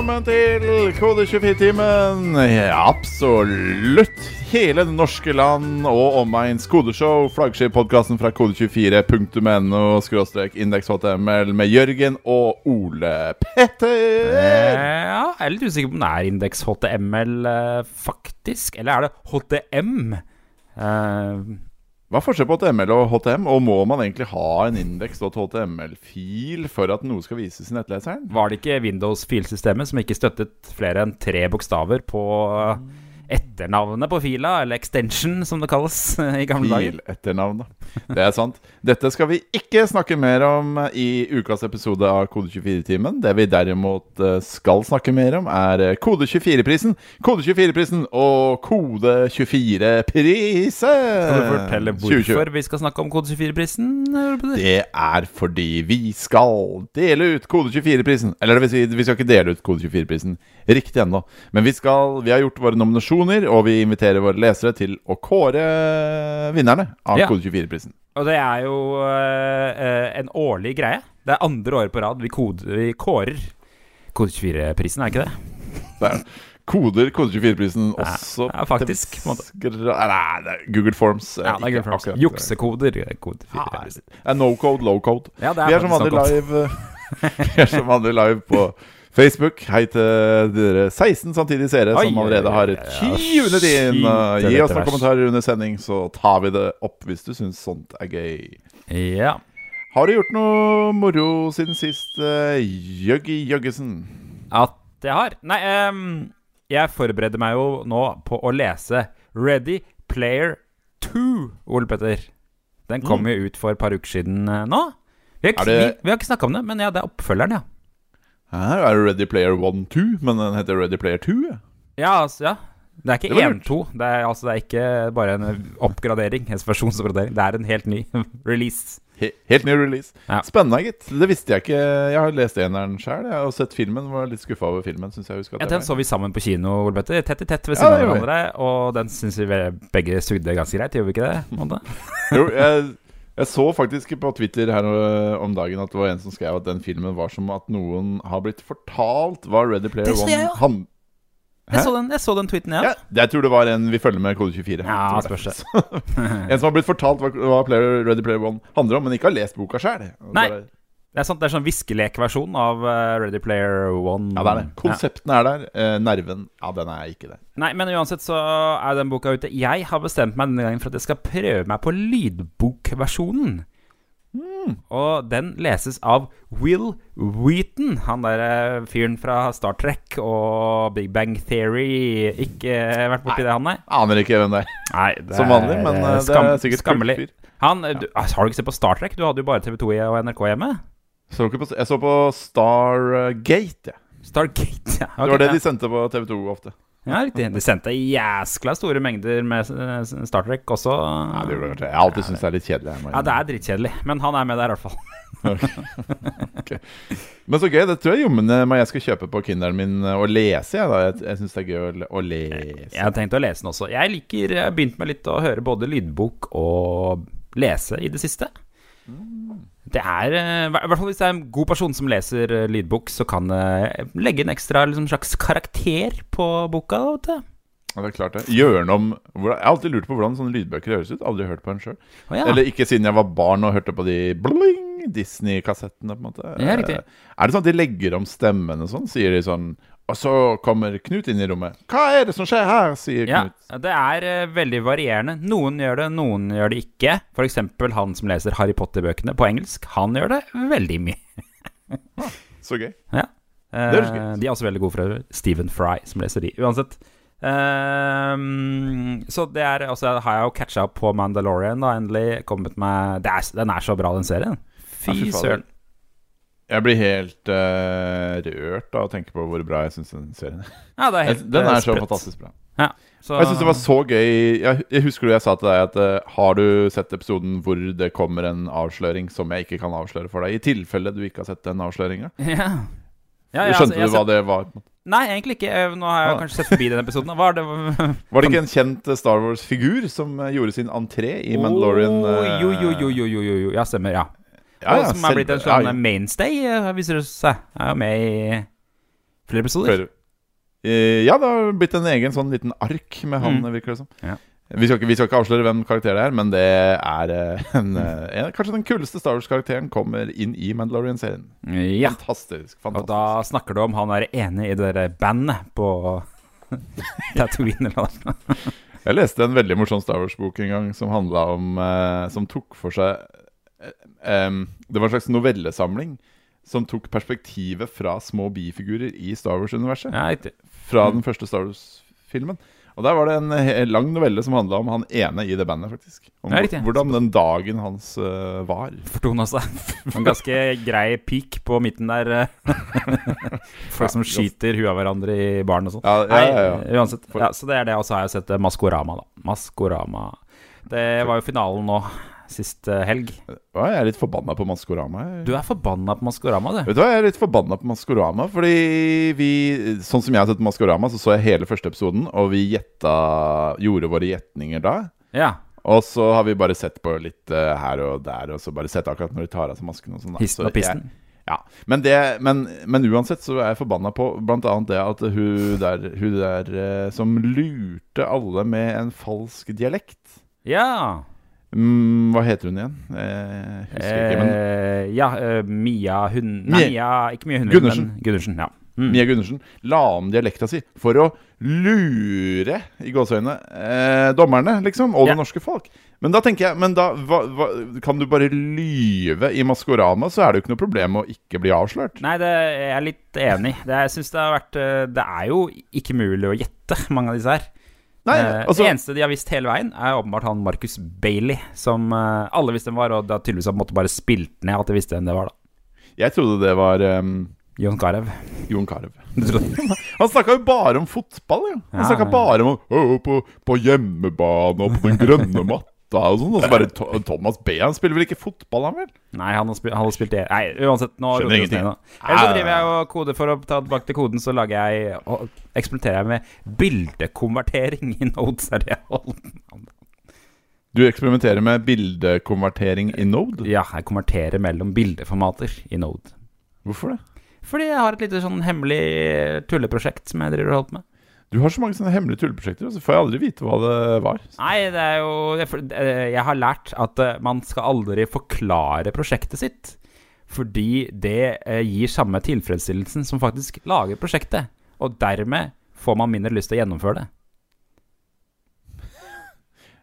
velkommen til Kode24-timen. Absolutt hele det norske land og omegns kodeshow. Flaggskip-podkasten fra kode24.no skråstrek indeks.html med Jørgen og Ole Petter. Ja, jeg er litt usikker på om det er indeks.html eh, faktisk. Eller er det HTM? Eh, Hva er forskjellen på HTML og HTM? Og må man egentlig ha en indeks.html-fil for at noe skal vises i nettleseren? var det ikke Windows-filsystemet som ikke støttet flere enn tre bokstaver på etternavnet på fila, eller extension, som det kalles i gamle dager? Fil-etternavn, da. Det er sant. Dette skal vi ikke snakke mer om i ukas episode av Kode24-timen. Det vi derimot eh, skal snakke mer om, er eh, Kode24-prisen. Kode24-prisen og Kode24-prisen! Skal du fortelle 2020. hvorfor vi skal snakke om Kode 24-prisen? Det er fordi vi skal dele ut Kode24-prisen. Eller det vil si, vi skal ikke dele ut Kode24-prisen riktig ennå. Men vi, skal, vi har gjort våre nominasjoner, og vi inviterer våre lesere til å kåre vinnerne av Ja. Kode24-prisen. Og det er jo eh, en årlig greie. Det er andre året på rad vi, kode, vi kårer Kode 24-prisen, er ikke det? Det er koder Kode24-prisen også ja, faktisk, Nei, det er Google Forms. eh, Ja, det er Google Forms. Juksekoder. eh, Kode Ja, 24-prisen. er no code, low code. Ja, det er Vi er som vanlig live Vi er som vanlig live på Facebook. Hei til dere 16 samtidige seere som allerede har oi, under din. Uh, Gi oss noen kommentarer under sending, så tar vi det opp hvis du syns sånt er gøy. Ja. Har du gjort noe moro siden sist, uh, Jøggi Jøggesen? At jeg har? Nei, um, jeg forbereder meg jo nå på å lese Ready Player 2, Ole Petter. Den kom jo ut for et par uker siden uh, nå. Vi har ikke, det- vi, vi har ikke snakka om det, men ja, det er oppfølgeren, ja. Her er det Ready Player 1 2, men den heter Ready Player 2. ja. Ja, altså, ja. Det er ikke 1-2. Det, er- altså, det er ikke bare en oppgradering. En versjonsoppgradering. Det er en helt ny release. He helt ny release. Ja. Spennende, gitt. Det visste jeg ikke. Jeg har lest eneren sjøl. Har sett filmen. Var litt skuffa over filmen. Synes jeg Ja, den så vi sammen på kino, Ole Tett i tett ved siden av vi. hverandre. Og den syns vi begge sugde ganske greit, gjorde vi ikke det? Jo, jeg, jeg så faktisk på Twitter her øh, om dagen at det var en som skrev at den filmen var som at noen har blitt fortalt hva Ready Player One handler om. han- Jeg så den, jeg så den tweeten, ja. Ja, jeg tror det var en vi følger med Kode 24. Ja, spørs det. En som har blitt fortalt hva, hva Player, Ready Player One handler om, men ikke har lest boka sjøl. Nei. Det er, sånn, det er sånn viskelekversjon av eh, Ready Player One. Ja, det er det. Ja. Er der. Eh, nerven, ja, den er ikke der. Nei, men uansett så er den boka ute. Jeg har bestemt meg denne gangen for at jeg skal prøve meg på lydbokversjonen. Mm. Og den leses av Will Wheaton, han der eh, fyren fra Star Trek og Big Bang Theory. Ikke vært borti det, han, nei? Aner ikke hvem det er. Nei, det Som vanlig, men det er sikkert skammelig. Han, du, har du ikke sett på Star Trek? Du hadde jo bare TV2 og NRK hjemme. Så på, jeg så på Stargate. Ja. Stargate, ja. Det var det ja. de sendte på TV2 ofte. Ja, riktig. De sendte jæskla store mengder med eh, Star Trek også. Ja, det gjorde det. Jeg alltid syntes det er litt kjedelig. Ja, det er drittkjedelig, men han er med der i hvert fall. Men så gøy. Det tror jeg jommen eh, jeg skal kjøpe på Kinderen min eh, og lese. Jeg, da. jeg, jeg syns det er gøy å, lese. Jeg har tenkt å lese den også. Jeg liker Jeg har begynt med litt å høre både lydbok og lese i det siste. Det er eh, I hvert fall hvis det er en god person som leser eh, lydbok, så kan det legge en ekstra liksom, slags karakter på boka. Vet du. Ja, det er klart det. Gjøre om Jeg har alltid lurt på hvordan sånne lydbøker høres ut. Aldri hørt på en sjøl. Oh, ja. Eller ikke siden jeg var barn og hørte på de bling, Disney-kassettene. på en måte Ja. Eh, Er det sånn at de legger om stemmen og sånn? Sier de sånn Og så kommer Knut inn i rommet. 'Hva er det som skjer her?' sier Ja, Knut. det er uh, veldig varierende. Noen gjør det, noen gjør det ikke. F.eks. han som leser Harry Potter-bøkene på engelsk. Han gjør det veldig mye. Så gøy. Ja. Det høres gøy Eh, ut. de er også veldig gode for. Stephen Fry, som leser de. Uansett. Um, så det er Og så har jeg jo catcha opp på Mandalorian, da, endelig. Kommet med det er, Den er så bra, den serien. Fy Ja, fy søren. Jeg blir helt uh, rørt av å tenke på hvor bra jeg syns den serien er. Ja, det er helt Den er så sprøtt. fantastisk bra. Ja, så, jeg syns det var så gøy Jeg, jeg husker jeg sa til deg at uh, Har du sett episoden hvor det kommer en avsløring som jeg ikke kan avsløre for deg? I tilfelle du ikke har sett den avsløringa. Ja. Ja, ja, Skjønte altså, du hva hva det var? Nei, egentlig ikke. Nå har jeg Ah. kanskje sett forbi den episoden. Hva er det Var det ikke en kjent eh, Star Wars-figur som gjorde sin entré i Mandalorian? Eh, jo, jo, jo, jo, jo, jo, jo. Ja, stemmer. Ja. Ja, ja, og som er blitt en sånn mainstay, eh, viser det seg. Er jo med i Flere episoder? Eh, ja, det har blitt en egen sånn liten ark med han, Mm. virker det som. Ja. Vi, skal ikke, vi skal ikke avsløre hvem karakter det er, men det er eh, en, en, kanskje den kuleste Star Wars-karakteren kommer inn i Mandalorian-serien. Ja. Fantastisk. Og da snakker du om han er enig i det der bandet på Tatooine eller noe. Jeg leste en veldig morsom Star Wars-bok en gang som handla om eh, Som tok for seg eh, em, Det var en slags novellesamling som tok perspektivet fra små bifigurer i Star Wars-universet. Ja. Fra den første Star Wars-filmen. Og der var det en lang novelle som handla om han ene i det bandet, faktisk. Om Ja, hvordan den dagen hans uh, var. Fortona seg. En ganske grei peak på midten der. eh. Folk som skyter huet av hverandre i baren og sånn. Ja, ja, ja, ja. uansett. Ja, så det er det. Og så har jeg sett eh, Maskorama, da. Maskorama. Det var jo finalen nå, sist eh, helg. Jeg er litt forbanna på Maskorama. Du er forbanna på Maskorama, du. Vet du hva, Jeg er litt forbanna på Maskorama. Fordi vi Sånn som jeg har sett Maskorama, så så jeg hele første episoden, og vi gjetta Gjorde våre gjetninger da. Ja. Og så har vi bare sett på litt eh, her og der, og så bare sett akkurat når de tar av seg masken. og sånn. Histen og pissen. Ja. men, det, men, men uansett så er jeg forbanna på annet det at hun der, hun der eh, som lurte alle med en falsk dialekt Ja. Mm, Hva heter hun igjen? Eh, husker ikke, men Eh, ja, uh, Mia Hun... Nei, Mia- ikke Mia Gundersen. men Gundersen. Ja. Mm. Mia Gundersen la om dialekta si for å lure, i gåseøyne, eh, dommerne, liksom, og Ja. norske folk. Men da tenker jeg Men da hva, hva, kan du bare lyve i Maskorama, så er det jo ikke noe problem å ikke bli avslørt. Nei, det jeg er litt enig. Det, jeg synes det har vært eh, Det er jo ikke mulig å gjette mange av disse her. Nei, Eh, altså det eneste de har visst hele veien, er åpenbart han Marcus Bailey, som eh, alle visste hvem var, og da tydeligvis på en bare spilt ned at de visste hvem det var, da. Jeg trodde det var um, Jon Carew. Jon Carew. Han snakka jo bare om fotball, jo. Han Ja, snakka ja. bare om å, på, på hjemmebane og på den grønne matta og sånn. Og så bare Thomas B. Han spiller vel ikke fotball, han vel? Nei, han har, spilt, han har spilt det Nei, uansett, nå Skjønner ingenting. Ellers så driver jeg og koder for å ta tilbake til koden, så lager jeg og eksperimenterer jeg med bildekonvertering i Nodes. Er det jeg holder. Du eksperimenterer med bildekonvertering i Node. Ja, jeg konverterer mellom bildeformater i Node. Hvorfor det? Fordi jeg har et lite sånn hemmelig tulleprosjekt som jeg driver og holder på med. Du har så mange sånne hemmelige tulleprosjekter, og så får jeg aldri vite hva det var. Nei, det er jo for- eh, Jeg har lært at eh, man skal aldri forklare prosjektet sitt. Fordi det eh, gir samme tilfredsstillelsen som faktisk lager prosjektet. Og dermed får man mindre lyst til å gjennomføre det.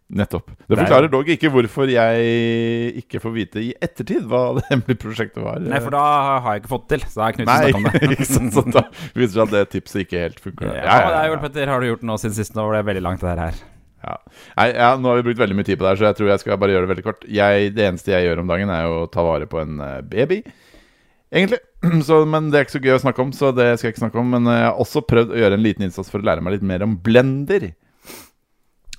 Nettopp. Det er- forklarer dog ikke hvorfor jeg ikke får vite i ettertid hva det hemmelige prosjektet var. Nei, for da har jeg ikke fått det til. Så da jeg Knut som Nei, snakker om det. ikke sant, så da viser det seg at det tipset ikke helt funker. Ja, ja, det er Petter, har du gjort noe siden sist? Nå ble det veldig langt, det her. Ja. Nei, ja, nå har vi brukt veldig mye tid på det her, så jeg tror jeg skal bare gjøre det veldig kort. Jeg, det eneste jeg gjør om dagen, er å ta vare på en eh, baby. Egentlig. Så, men det er ikke så gøy å snakke om, så det skal jeg ikke snakke om. Men eh, jeg har også prøvd å gjøre en liten innsats for å lære meg litt mer om blender.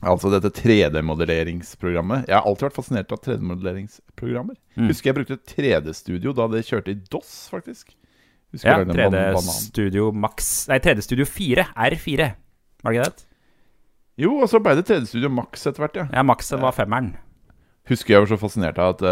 Altså dette 3D-modelleringsprogrammet. Jeg har alltid vært fascinert av 3D-modelleringsprogrammer. Mm. Husker jeg brukte 3D-studio da det kjørte i DOS, faktisk. Husker Ja, jeg lagde en ban- 3D banan. Studio Max Nei, 3D Studio 4. R4. Var det ikke det? Jo, og så ble det 3D-studio Max etter hvert, ja. Ja, Max var femmeren. Husker jeg var så fascinert av at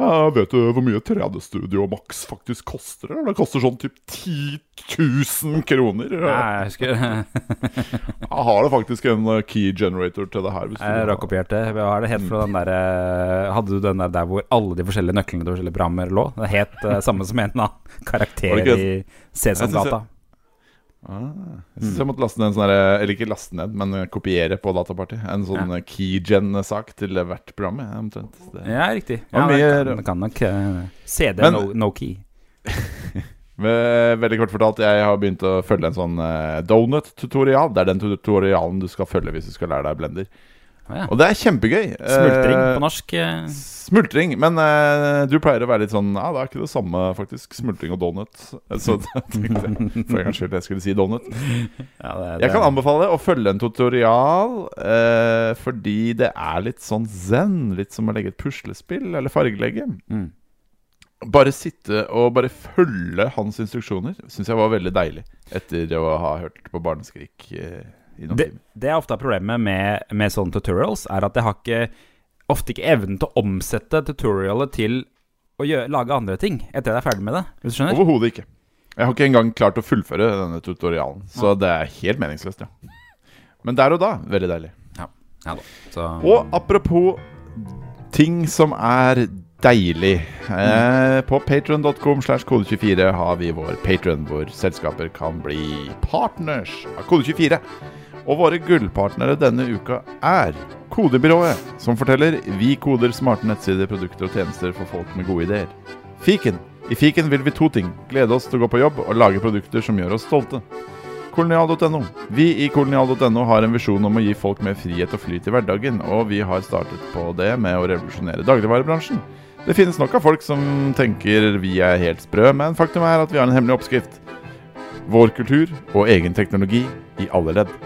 uh, Vet du hvor mye 3D-studio Max faktisk koster? Det koster sånn typ 10 000 kroner. Ja, jeg husker Jeg har det faktisk en eh, key generator til det her. Jeg vil ha. hjertet Hva er det helt fra den der eh, Hadde du den der der hvor alle de forskjellige nøklene til forskjellige programmer lå? Det het uh, samme som en eller annen karakter det i Sesamgata. Ah, jeg synes jeg måtte laste ned en sånn Eller ikke laste ned, men eh, kopiere på Dataparty. En sånn Ja. eh, keygen-sak til hvert program. Ja, omtrent. Det- Ja, riktig. Ja, det kan, det kan nok uh, CD Men- no, no key. Ve- Veldig kort fortalt, jeg har begynt å følge en sånn eh, donut-tutorial. Det er den tutorialen du skal følge hvis du skal lære deg blender. Ja. Og det er kjempegøy. Smultring Eh, på norsk. eh. Smultring, men uh, du pleier å være litt sånn Ja, det er ikke det samme, faktisk. Smultring og donut. Så tenkte jeg for en gangs skyld jeg skulle si donut. Ja, det, Jeg kan anbefale å følge en tutorial uh, fordi det er litt sånn zen. Litt som å legge et puslespill eller fargelegge. Mm. Bare sitte og bare følge hans instruksjoner syns jeg var veldig deilig. Etter å ha hørt på Barneskrik noen det, det er ofte problemet med, med sånne tutorials, er at jeg har ikke ofte ikke evnen til å omsette tutorialet til å gjøre, lage andre ting etter jeg er ferdig med det. Hvis du skjønner? Overhodet ikke. Jeg har ikke engang klart å fullføre denne tutorialen, så det er helt meningsløst, ja. Men der og da, veldig deilig. Ja, ja da. Så Og apropos ting som er deilig. Eh, på patron.com slash kode24 har vi vår patron, hvor selskaper kan bli partners av Kode24. Og våre gullpartnere denne uka er Kodebyrået, som forteller vi koder smarte nettsider, produkter og tjenester for folk med gode ideer. Fiken. I Fiken vil vi to ting. Glede oss til å gå på jobb og lage produkter som gjør oss stolte. Kolonial.no. Vi i kolonial.no har en visjon om å gi folk mer frihet og flyt i hverdagen, og vi har startet på det med å revolusjonere dagligvarebransjen. Det finnes nok av folk som tenker vi er helt sprø, men faktum er at vi har en hemmelig oppskrift. Vår kultur og egen teknologi i alle ledd.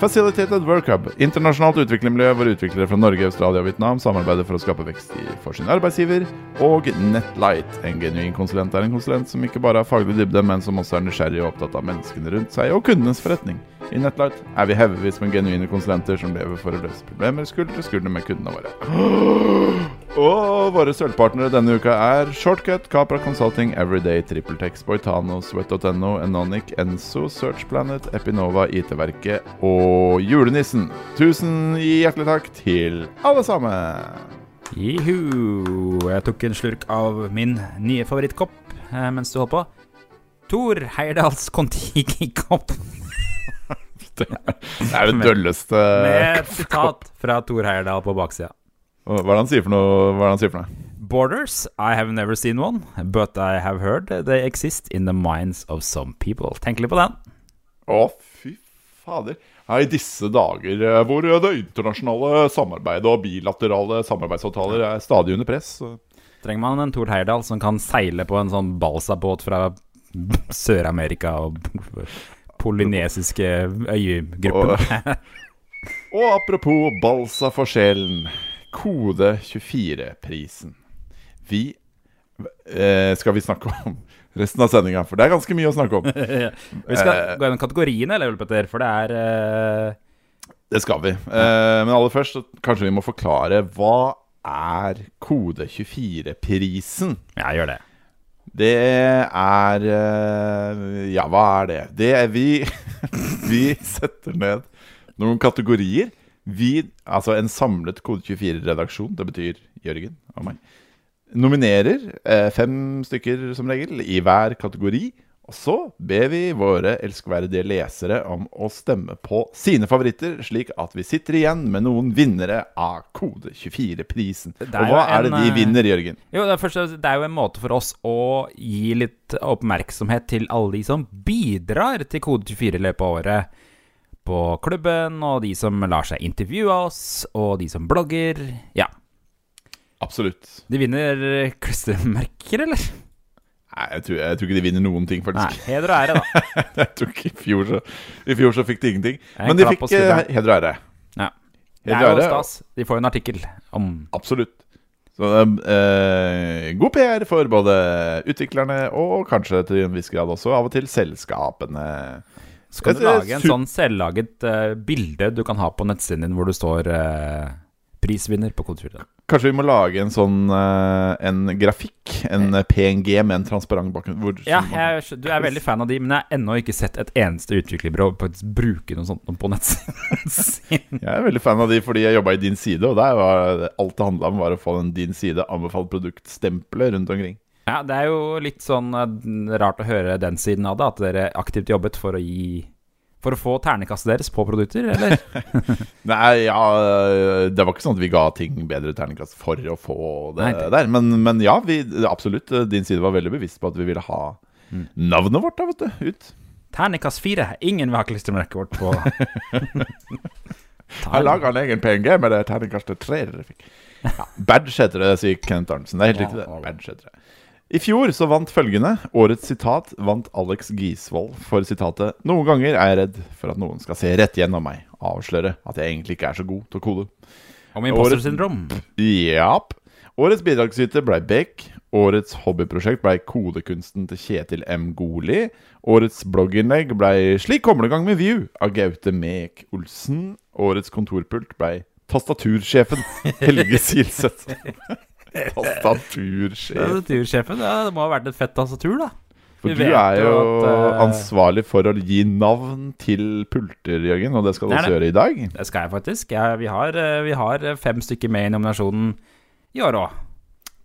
Facilitated Workhub, internasjonalt utviklermiljø hvor utviklere fra Norge, Australia og Vietnam samarbeider for å skape vekst for sin arbeidsgiver. Og Netlight, en genuin konsulent er en konsulent som ikke bare har faglig dybde, men som også er nysgjerrig og opptatt av menneskene rundt seg og kundenes forretning. I Netlight er vi haugevis med genuine konsulenter som lever for å løse problemer skulder til skulder med kundene våre. Og våre sølvpartnere denne uka er Shortcut, Capra Consulting, Everyday, TrippelTex, Boitano, Sweat.no, Enonic, Enso, Searchplanet, Epinova, IT-verket og Julenissen. Tusen hjertelig takk til alle sammen. Jihu. Jeg tok en slurk av min nye favorittkopp eh, mens du holdt på. Tor Heyerdahls Kon-Tiki-kopp Det er det dølleste med et sitat fra Tor Heyerdahl på baksida. Hva er det han sier for noe? Hva er det han sier for noe? Borders, I have never seen one, but I have heard they exist in the minds of some people. Tenk litt på den. Å, fy fader. I disse dager eh, hvor det internasjonale samarbeidet og bilaterale samarbeidsavtaler er stadig under press. så- Trenger man en Tor Heyerdahl som kan seile på en sånn balsabåt fra Sør-Amerika og polynesiske øygrupper. Og apropos balsa for sjelen. Kode 24-prisen. Vi eh, Skal vi snakke om resten av sendinga? For det er ganske mye å snakke om. Vi skal Eh. gå gjennom kategoriene, eller, Petter, for det er eh, Det skal vi. Eh, men aller først så kanskje vi må forklare hva er Kode 24-prisen? Ja, gjør det. Det er eh, Ja, hva er det? Det er vi Vi setter ned noen kategorier. Vi, altså en samlet Kode 24-redaksjon, det betyr Jørgen og meg, nominerer eh, fem stykker som regel i hver kategori. Og så ber vi våre elskverdige lesere om å stemme på sine favoritter, slik at vi sitter igjen med noen vinnere av Kode 24-prisen. Er Og hva er det de vinner, Jørgen? Jo, det er, først, det er jo en måte for oss å gi litt oppmerksomhet til alle de som bidrar til Kode 24 i løpet av året. På klubben, og de som lar seg intervjue oss, og de som blogger. Ja. Absolutt. De vinner klistremerker, eller? Nei, jeg tror, jeg tror ikke de vinner noen ting, faktisk. Nei, heder og ære, da. Jeg tror ikke I fjor så, i fjor så fikk de ingenting. Men de fikk eh, heder og ære. Ja. Det er jo stas. De får jo en artikkel om Absolutt. Så eh, god PR for både utviklerne og kanskje til en viss grad også av og til selskapene. Så kan du eh, lage en sånn selvlaget uh, bilde du kan ha på nettsiden din, hvor du står eh, prisvinner på 4. Kanskje vi må lage en sånn eh, En grafikk, en eh, PNG med en transparent bakgrunn. Ja, jeg, du er veldig fan av de, men jeg har ennå ikke sett et eneste utviklerbyrå bruke noe sånt på nettsiden sin. Jeg er veldig fan av de fordi jeg jobba i Din Side, og der var alt det handla om, var å få den Din Side anbefalt produkt-stempelet rundt omkring. Ja, det er jo litt sånn eh, rart å høre den siden av det, at dere aktivt jobbet for å gi For å få ternekastet deres på produkter, eller? Nei, ja Det var ikke sånn at vi ga ting bedre ternekast for å få det Nei, der. Men, men ja, vi, absolutt. Din side var veldig bevisst på at vi ville ha Mm. navnet vårt da, vet du, ut. Ternekast fire. Ingen vil ha klistremerket vårt på Jeg laga en egen PNG med det ternekastet tre dere fikk. Ja, badge heter det, sier Kent Arntzen. Det er helt riktig, det. Badge heter det. I fjor så vant følgende. Årets sitat vant Alex Gisvold for sitatet 'Noen ganger er jeg redd for at noen skal se rett gjennom meg'. Avsløre at jeg egentlig ikke er så god til å kode. Om imposter Årets- syndrom. Japp. Årets bidragsyter ble Beck. Årets hobbyprosjekt ble kodekunsten til Kjetil M. Goli. Årets blogginnlegg ble 'Slik kommer det i gang med View' av Gaute Mek Olsen. Årets kontorpult ble 'Tastatursjefen' Helge Silseth. Tastatursjef. Tastatursjefen, ja, det må ha vært et fett tastatur, da. For Vi du er jo at, uh, ansvarlig for å gi navn til pulter, Jørgen, og det skal du også gjøre i dag. Det skal jeg faktisk. Ja, vi, har, eh, vi har fem stykker med i nominasjonen i år òg.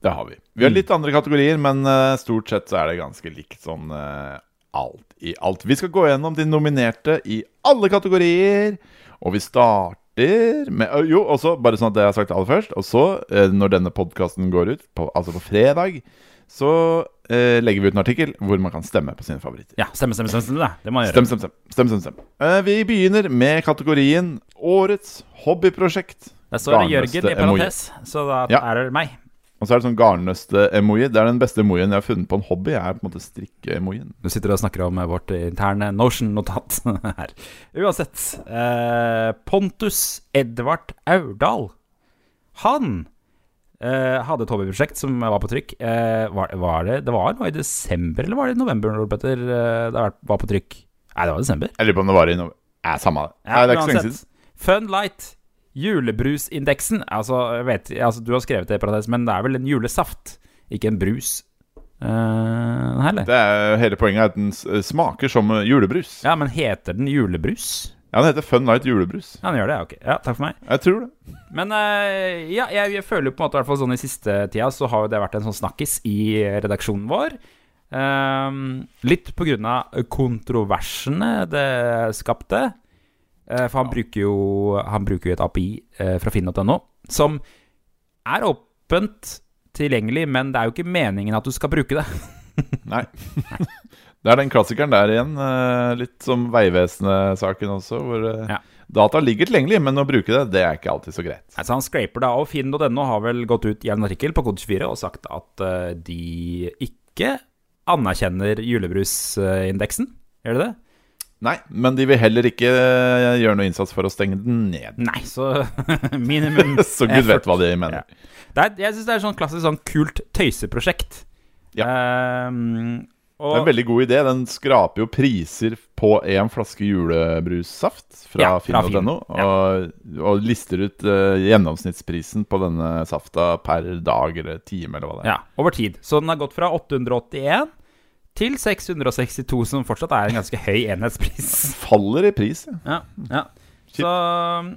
Det har vi. Vi har litt andre kategorier, men uh, stort sett så er det ganske likt sånn uh, alt i alt. Vi skal gå gjennom de nominerte i alle kategorier, og vi starter med ø, Jo, også, bare sånn at det jeg har sagt aller først, og så, når denne podkasten går ut, på, altså på fredag, så eh, legger vi ut en artikkel hvor man kan stemme på sine favoritter. Ja, stemme, stemme, stemme. stemme, det. det må man gjøre. stem, stem. stem, stem, stem. Eh, vi begynner med kategorien Årets hobbyprosjekt. Der står det Jørgen i parentes, så da Ja. er det meg. Og så er det sånn garnnøste-emoji. Det er den beste emojien jeg har funnet på en hobby. er på en måte strikke-emojien. Du sitter og snakker om eh, vårt interne Notion-notat her. Uansett. Eh, Pontus Edvard Aurdal. Han eh, hadde et hobbyprosjekt som var på trykk. Eh, var, var det, det var noe i desember, eller var det i november, Når Petter, eh, det var- var på trykk? Nei, det var i desember. Jeg lurer på om det var i november. Eh, samme det. Nei, det er ikke så lenge siden. Fun Light. Julebrusindeksen. Altså, vet, altså, du har skrevet det parentes, men det er vel en julesaft, ikke en brus. Uh. Det er Hele poenget er at den smaker som julebrus. Ja, men heter den julebrus? Ja, Den heter Fun Light julebrus. Ja, den gjør det, ok. Ja, takk for meg. Jeg tror det. Men uh, ja, jeg, jeg føler jo på en måte, hvert fall sånn i siste tida, så har jo det vært en sånn snakkis i redaksjonen vår. Um, litt av kontroversene det skapte. Eh, for han bruker jo Han bruker jo et API eh, fra finn.no som er åpent tilgjengelig, men det er jo ikke meningen at du skal bruke det. Nei. Det er den klassikeren der igjen. eh, Litt som Vegvesenet-saken også, hvor Ja. data ligger tilgjengelig, men å bruke det, det er ikke alltid så greit. Altså Han scraper da, og finn.no har vel gått ut i en artikkel på Kode24 og sagt at de ikke anerkjenner julebrusindeksen. Gjør de det? Nei, men de vil heller ikke eh, gjøre noe innsats for å stenge den ned. Nei, så minimum Så gud vet hva de mener. Ja. Det er, jeg syns det er sånn klassisk sånn kult tøyseprosjekt. Ehm, Det er en veldig god idé. Den skraper jo priser på én flaske julebrussaft fra Ja, finn.no. Finn, Og, og lister ut uh, gjennomsnittsprisen på denne safta per dag eller time, eller hva det er. ja, over tid. Så den har gått fra 881 til 662, som fortsatt er en ganske høy enhetspris. Faller i pris, ja. Ja, ja. Så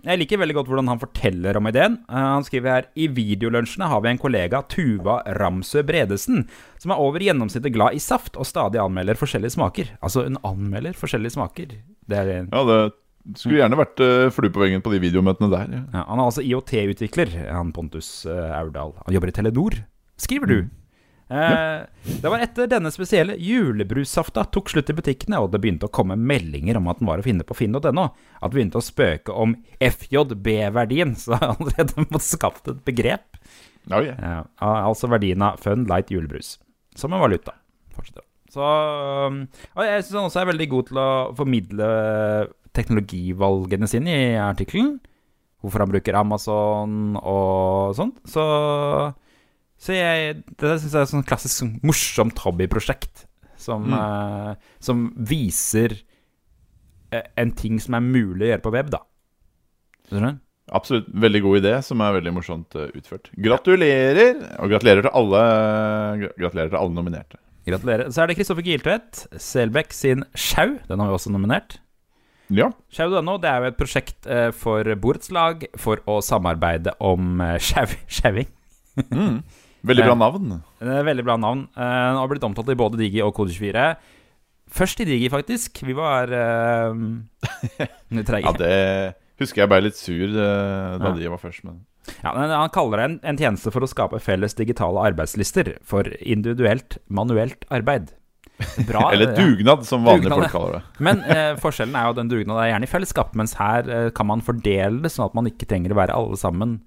jeg liker veldig godt hvordan han forteller om ideen. Eh, han skriver her I videolunsjene har vi en kollega, Tuva Ramsø Bredesen, som er over gjennomsnittet glad i saft og stadig anmelder forskjellige smaker. Altså, hun anmelder forskjellige smaker. Det er ja det skulle gjerne vært uh, flue på veggen på de videomøtene der. Ja. Ja, han er altså IOT-utvikler, han Pontus uh, Aurdal. Han jobber i Telenor, skriver du. Eh, det var etter denne spesielle julebrussafta tok slutt i butikkene, og det begynte å komme meldinger om at den var å finne på finn.no, at vi begynte å spøke om FJB-verdien, så jeg allerede måtte skapt et begrep. Oh, yeah. Ja, altså verdien av fun light julebrus, som en valuta. Fortsetter. Så um, Og jeg syns han også er veldig god til å formidle teknologivalgene sine i artikkelen. Hvorfor han bruker Amazon og sånt. Så, så jeg, det syns jeg er et sånn klassisk sånn morsomt hobbyprosjekt som, eh, som viser eh, en ting som er mulig å gjøre på web, da. Skjønner du? Absolutt. Veldig god idé, som er veldig morsomt uh, utført. Gratulerer! Og gratulerer til alle, gratulerer til alle nominerte. Gratulerer. Så er det Kristoffer Giltvedt, Selbekk sin Sjau. Den har vi også nominert. Ja. Sjau.no det er jo et prosjekt uh, for borettslag for å samarbeide om eh, sjau- sjauing. Mm. Veldig bra navn. Veldig bra navn. Eh, Den har blitt omtalt i både Digi og Kode24. Først i Digi, faktisk. Vi var uh, treige. Ja, det husker jeg ble litt sur eh, da Ja. de var først. Men Ja, men han kaller det en, en tjeneste for å skape felles digitale arbeidslister for individuelt, manuelt arbeid. Bra, Eller dugnad, som vanlige Dugnad, folk kaller det. Men eh, forskjellen er jo at den dugnaden er gjerne i fellesskap, mens her eh, kan man fordele det sånn at man ikke trenger å være alle sammen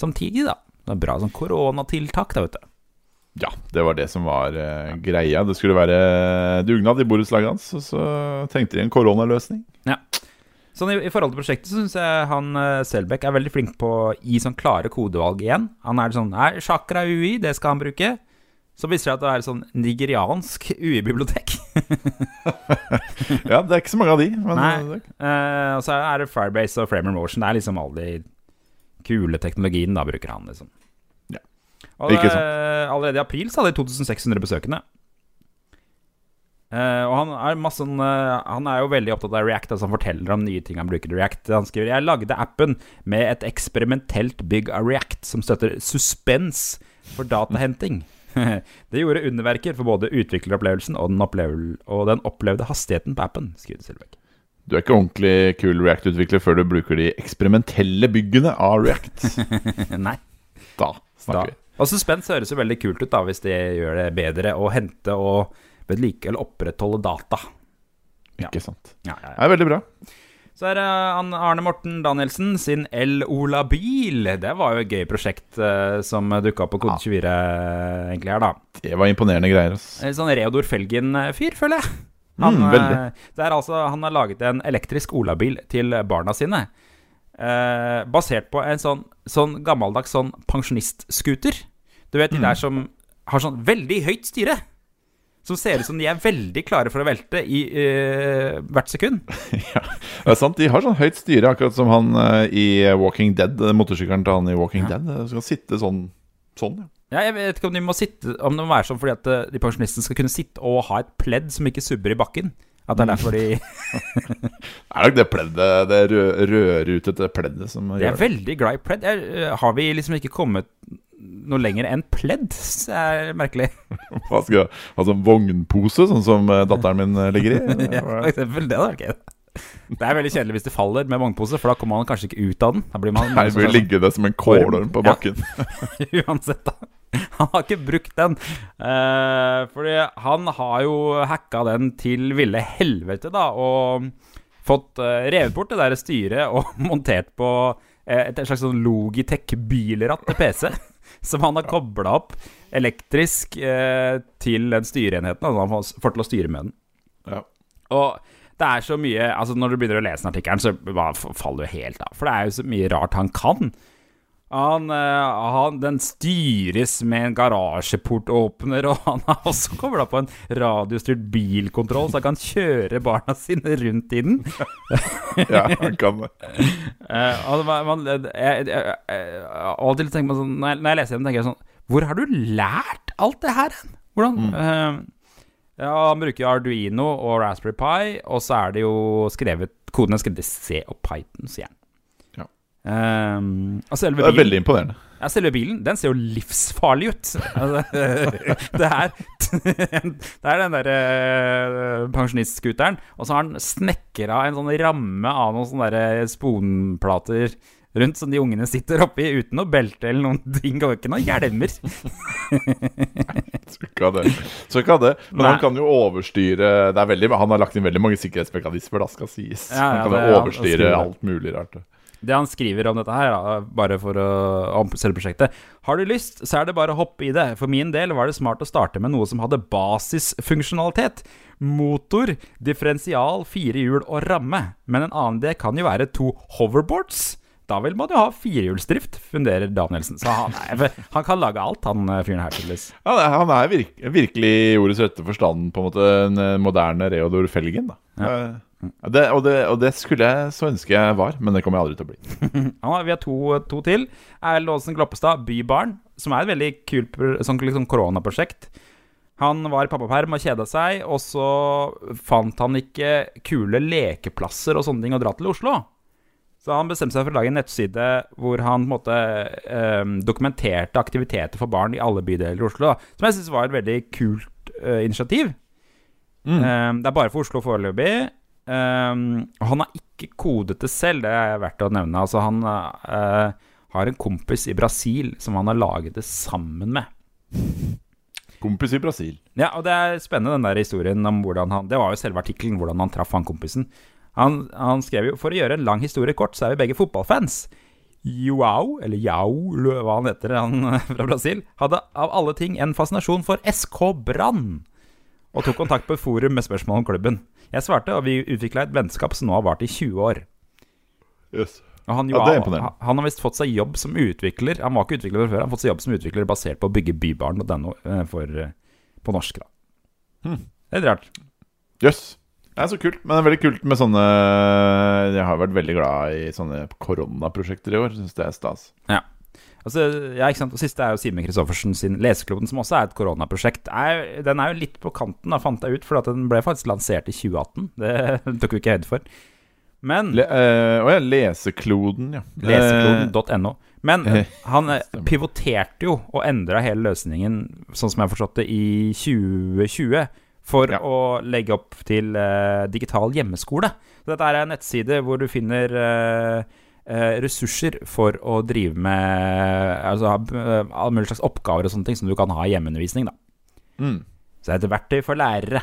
samtidig, da. Det er bra sånn koronatiltak, da, vet du. Ja, det var det som var uh, greia. Det skulle være dugnad i borettslaget hans, og så tenkte de en koronaløsning. Ja. Sånn i, I forhold til prosjektet så syns jeg han eh, Selbekk er veldig flink på å gi sånn klare kodevalg igjen. Han er sånn Nei, chakra UI, det skal han bruke. Så viser det at det er sånn nigeriansk UI-bibliotek. Ja, det er ikke så mange av de. Men Nei. Eh, og så er det Firebase og Framer Motion. Det er liksom alle de kule teknologien da bruker han, liksom. Ja. Og Ikke sant. allerede i april så hadde de 2600 besøkende. Uh, og han er, masse, eh, han er jo veldig opptatt av React, altså han forteller om nye ting han bruker i React. Han skriver jeg lagde appen med et eksperimentelt bygg av React som støtter suspens for datahenting. det gjorde underverker for både utvikleropplevelsen og den, og den opplevde hastigheten på appen. skriver Silvek. Du er ikke ordentlig kul React-utvikler før du bruker de eksperimentelle byggene av React. Nei. Da snakker Da. vi. Og suspens høres jo veldig kult ut da hvis det gjør det bedre å hente og vedlike eller opprettholde data. Ja. Ikke sant. Ja, ja, Det er veldig bra. Så er det Arne Morten Danielsen sin El-Ola-bil. Det var jo et gøy prosjekt eh, som dukka opp på Kode24 egentlig her, da. Det var imponerende greier. ass. Sånn Reodor Felgen-fyr, føler jeg. Han, Mm, eh, det er altså, han har laget en elektrisk Olabil til barna sine. Eh, basert på en sånn, sånn gammeldags sånn pensjonistscooter. Du vet de Mm. der som har sånn veldig høyt styre. Som ser ut som de er veldig klare for å velte i eh, hvert sekund. ja, det er sant. De har sånn høyt styre, akkurat som han eh, i Walking Dead. Motorsykkelen til han i Walking Dead. Det skal sitte sånn. Sånn, ja. Ja, jeg vet ikke om de må sitte Om det må være sånn fordi at eh, de pensjonistene skal kunne sitte og ha et pledd som ikke subber i bakken. At det er derfor de Det er nok det pleddet, det rød, rødrutete pleddet som gjør er Jeg er veldig glad i pledd. Eh, har vi liksom ikke kommet noe lenger enn pledd? Det er merkelig. Hva skal jeg sånn vognpose, sånn som eh, datteren min ligger i? ja, for eksempel. Det hadde vært gøy. Det er veldig kjedelig hvis det faller med vognpose, for da kommer man kanskje ikke ut av den. Da blir man Her blir liggende som en kålorm på Ja. bakken. Uansett, da. Han har ikke brukt den. Eh, fordi han har jo hacka den til ville helvete, da, og fått eh, revet bort det der styret og montert på eh, et slags sånn Logitech-bilratt til PC. Som han har kobla opp elektrisk eh, til den styreenheten. Altså han får- får til å styre med den. Ja. Og det er så mye Altså Når du begynner å lese den artikkelen, så faller du helt av. For det er jo så mye rart han kan. Han, eh, han, den styres med en garasjeportåpner, og han har også kobla på en radiostyrt bilkontroll, så han kan kjøre barna sine rundt i den. ja, han kan det. Eh, jeg, av og til tenker man sånn når jeg, når jeg leser den, tenker jeg sånn Hvor har du lært alt det her hen? Hvordan eh, Ja, han bruker Arduino og Raspberry Pi, og så er det jo skrevet Koden er skrevet i C og Python, sier han. Eh, og selve Det er veldig imponerende. ja, selve bilen den ser jo livsfarlig ut. Altså, det er Det er den derre pensjonistscooteren, og så har han snekra en sånn ramme av noen sånne sponplater rundt som de ungene sitter oppi uten noe belte eller noen ting, og ikke noen hjelmer. Skal ikke ha det. Skal ikke ha det. Men Nei. han kan jo overstyre det er veldig, Han har lagt inn veldig mange sikkerhetsmekanismer, da skal sies. Ja, ja, han kan jo overstyre alt mulig rart. Det han skriver om dette her, da, bare for å, om selve prosjektet Har du lyst, så er det bare å hoppe i det. For min del var det smart å starte med noe som hadde basisfunksjonalitet. Motor, differensial, fire hjul og ramme. Men en annen idé kan jo være to hoverboards. Da vil man jo ha firehjulsdrift, funderer Danielsen. Så han, er, han kan lage alt, han eh, fyren her, tydeligvis. Ja, han er virk, virkelig i ordets rette forstand på en måte en eh, moderne Reodor Felgen. da Eh, det, og, det, og det skulle jeg så ønske jeg var, men det kommer jeg aldri til å bli. Ja, vi har to, to til. Erlend Aasen Kloppestad, Bybarn, som er et veldig kult sånn liksom koronaprosjekt. Han var i pappaperm og kjeda seg, og så fant han ikke kule lekeplasser og sånne ting å dra til Oslo. Så han bestemte seg for å lage en nettside hvor han på en måte eh, dokumenterte aktiviteter for barn i alle bydeler i Oslo. Da, som jeg syns var et veldig kult eh, initiativ. Mm. Eh, det er bare for Oslo foreløpig. Og han har ikke kodet det selv, det er verdt å nevne. Altså, han uh, har en kompis i Brasil som han har laget det sammen med. Kompis i Brasil. Ja, og det er spennende den der historien om hvordan han Det var jo selve artikkelen, hvordan han traff han kompisen. Han, han skrev jo For å gjøre en lang historie kort, så er vi begge fotballfans. Joao, eller Jao, hva han heter, han fra Brasil, hadde av alle ting en fascinasjon for SK Brann. Og tok kontakt på et forum med spørsmål om klubben. Jeg svarte, og vi utvikla et vennskap som nå har vart i 20 år. Yes. Og han, Ja, det er imponerende. han, han har visst fått seg jobb som utvikler. Han var ikke utvikler før, han har fått seg jobb som utvikler basert på å bygge denne eh, for, eh, på norsk. da Hmm. Det er litt rart. Jøss. Det er så kult. Men det er veldig kult med sånne Jeg har vært veldig glad i sånne koronaprosjekter i år. Syns det er stas. Ja. Altså, ja, ikke sant? Og siste er jo Simen Christoffersen sin Lesekloden, som også er et koronaprosjekt. Er, den er jo litt på kanten, da fant jeg ut, for den ble faktisk lansert i 2018. Det tok vi ikke høyde for. Men Le, å ja, Lesekloden, ja. Eh, Lesekloden.no. Men Eh, han pivoterte jo og endra hele løsningen, sånn som jeg har forstått det, i 2020. For Ja. å legge opp til uh, digital hjemmeskole. Så dette er en nettside hvor du finner eh, ressurser for å drive med altså, All alle mulige slags oppgaver og sånne ting som du kan ha i hjemmeundervisning. Da. mm. Så det er et verktøy for lærere.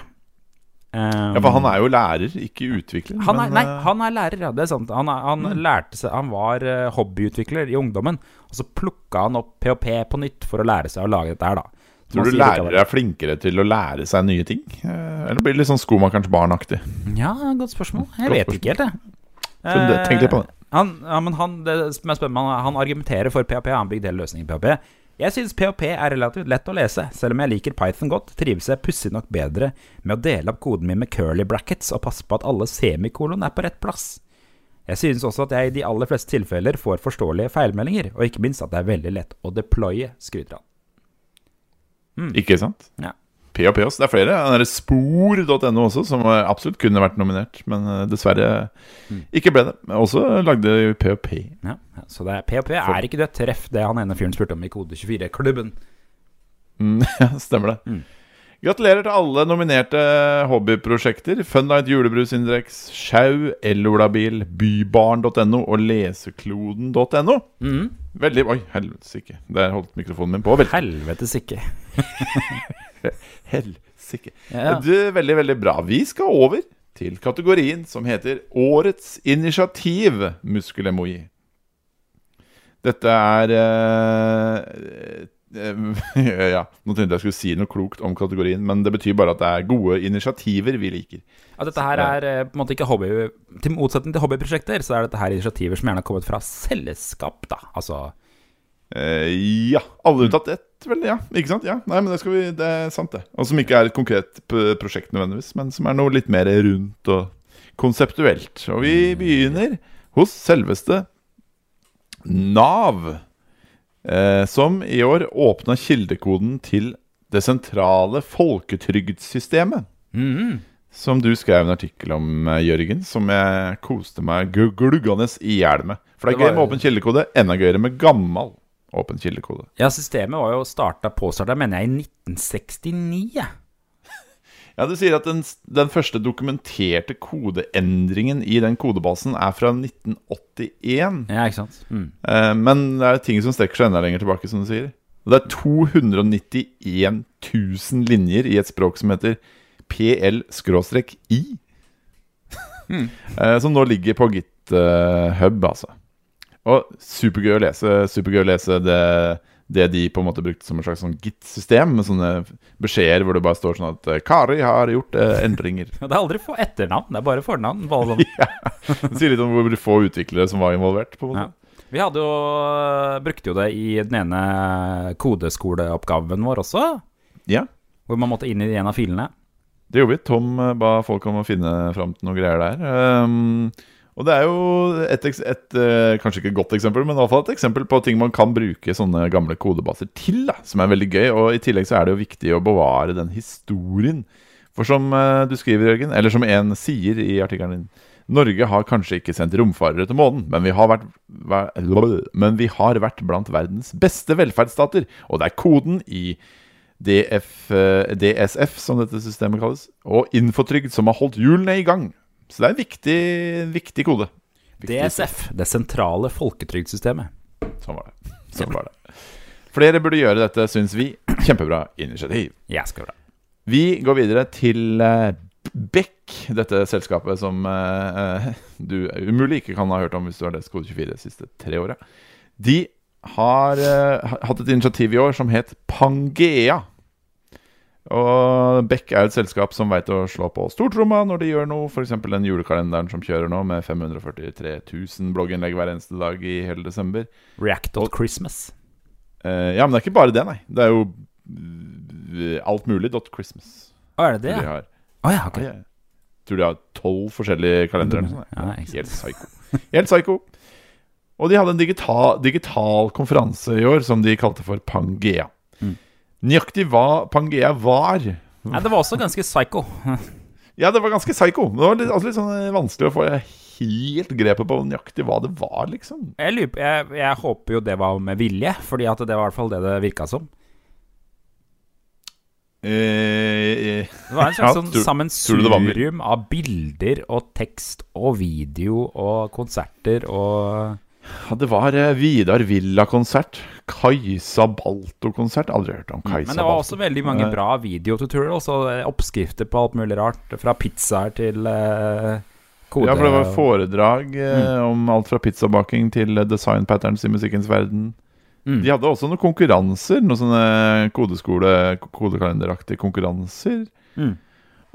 Um, Ja, for han er jo lærer, ikke utvikler. han er, men, nei, eh, han er lærer, ja. Det er sant. Han, han Mm. lærte seg Han var eh, hobbyutvikler i ungdommen, og så plukka han opp PHP på nytt for å lære seg å lage dette her, da. Tror du lærere er flinkere til å lære seg nye ting? Eh, Eller blir det litt sånn skomakerens barn-aktig? Ja, godt spørsmål. Jeg Godt vet spørsmål. ikke helt, jeg. Tenk litt på det. Han, ja, men han, det som er spennende, han, argumenterer for PHP. Han bygde hele løsningen i PHP. Jeg syns PHP er relativt lett å lese. Selv om jeg liker Python godt, trives jeg pussig nok bedre med å dele opp koden min med curly brackets og passe på at alle semikolon er på rett plass. Jeg synes også at jeg i de aller fleste tilfeller får forståelige feilmeldinger, og ikke minst at det er veldig lett å deploye, skryter han. Ikke sant? Ja. PHP også. Det er flere. Den derre Spor.no også, som absolutt kunne vært nominert, men eh, dessverre Mm. ikke ble det. Men Også lagde PHP. Ja, så det er, PHP er ikke dødt. Treff det han ene fyren spurte om i Kode24-klubben. Mm, ja, stemmer det. Mm. Gratulerer til alle nominerte hobbyprosjekter. Funlight Julebrusindex, Sjau, Ellolabil, Bybarn.no og Lesekloden.no. Mhm. Veldig Oi, helsike. Der holdt mikrofonen min på. Veldig Helvetes ikke. helsike. Ja. Du, veldig, veldig bra. Vi skal over til kategorien som heter Årets initiativ, muskelemoi. Dette er eh, Ja, nå tenkte jeg skulle si noe klokt om kategorien, men det betyr bare at det er gode initiativer vi liker. At dette her er eh, på en måte ikke hobby Til motsetning til hobbyprosjekter, så er dette her initiativer som gjerne har kommet fra selskap, da. Altså Eh, ja. Alle unntatt ett, vel? Ja, ikke sant? Ja, Nei, men det, skal vi, det er sant, det. Og som ikke er et konkret prosjekt nødvendigvis, men som er noe litt mer rundt og konseptuelt. Og vi begynner hos selveste Nav, eh, som i år åpna kildekoden til det sentrale folketrygdsystemet. mhm. Som du skrev en artikkel om, eh, Jørgen, som jeg koste meg gluggende i hjel med. For det er gøy med åpen kildekode, enda gøyere med gammel åpen kildekode. Ja, systemet var jo starta påstarta, mener jeg, i 1969. Ja, Du sier at den, den første dokumenterte kodeendringen i den kodebasen er fra 1981. Ja, ikke sant? Mm. Eh, men det er ting som strekker seg enda lenger tilbake, som du sier. Og det er 291 000 linjer i et språk som heter PL-i. Mm. som nå ligger på GitHub, altså. Og supergøy å lese. Supergøy å lese det, det de på en måte brukte som et slags sånn Git-system, med sånne beskjeder hvor det bare står sånn at eh, Kari har gjort eh, endringer. Det er aldri for etternavn, det er bare fornavn. Bare sånn. Det sier litt om hvor få utviklere som var involvert. på en måte. Ja. Vi jo, brukte jo det i den ene kodeskoleoppgaven vår også, Ja, hvor man måtte inn i en av filene. det gjorde vi. Tom eh, ba folk om å finne fram til noen greier der. Um, og det er jo et, et, eh, kanskje ikke et godt eksempel, men i hvert fall et eksempel på ting man kan bruke sånne gamle kodebaser til, da, som er veldig gøy. Og i tillegg så er det jo viktig å bevare den historien. For som eh, du skriver, Jørgen, eller som en sier i artikkelen din Norge har kanskje ikke sendt romfarere til månen, men vi vært, men vi har vært blant verdens beste velferdsstater. Og det er koden i DF, eh, DSF, som dette systemet kalles, og Infotrygd som har holdt hjulene i gang. Så det er en viktig, viktig kode. Viktig DSF, det sentrale folketrygdsystemet. Sånn var det. Sånn var det. Flere burde gjøre dette, syns vi. Kjempebra initiativ. Skal bra. Vi går videre til eh, Beck, dette selskapet som eh, du umulig ikke kan ha hørt om hvis du har lest Kode 24 de siste tre åra. De har uh, hatt et initiativ i år som het Pangea. Og Beck er et selskap som veit å slå på stortromma når de gjør noe. F.eks. den julekalenderen som kjører nå, med 543 000 blogginnlegg hver eneste dag i hele desember. React.Christmas. Uh, ja, men det er ikke bare det, nei. Det er jo uh, altmulig.christmas. Å, er det det? De oh. Å ja, ok. Ja, ja. Tror de har tolv forskjellige kalendere. sånt, Ja, Helt psycho. Helt psycho. Og de hadde en digital, digital konferanse i år som de kalte for Pangea. Nøyaktig hva Pangea var Nei, det var også ganske psycho. Ja, det var ganske psycho. Det var litt, altså litt sånn vanskelig å få helt grepet på nøyaktig hva det var, liksom. Jeg, jeg, jeg håper jo det var med vilje, fordi at det var i hvert fall det det virka som. Eh, eh, Det var en slags Ja, sånn sammensurium av bilder og tekst og video og konserter og det var eh, Vidar Villa-konsert. Kajsa Balto-konsert. Aldri hørt om Kajsa Balto. Men det var Balto. også veldig mange Eh, bra videotutorials og eh, oppskrifter på alt mulig rart. Fra pizzaer til uh, kode. Ja, for det var foredrag mm. om alt fra pizzabaking til design patterns i musikkens verden. Mm. De hadde også noen konkurranser. Noen sånne kodeskole, kodekalenderaktige konkurranser. Mm.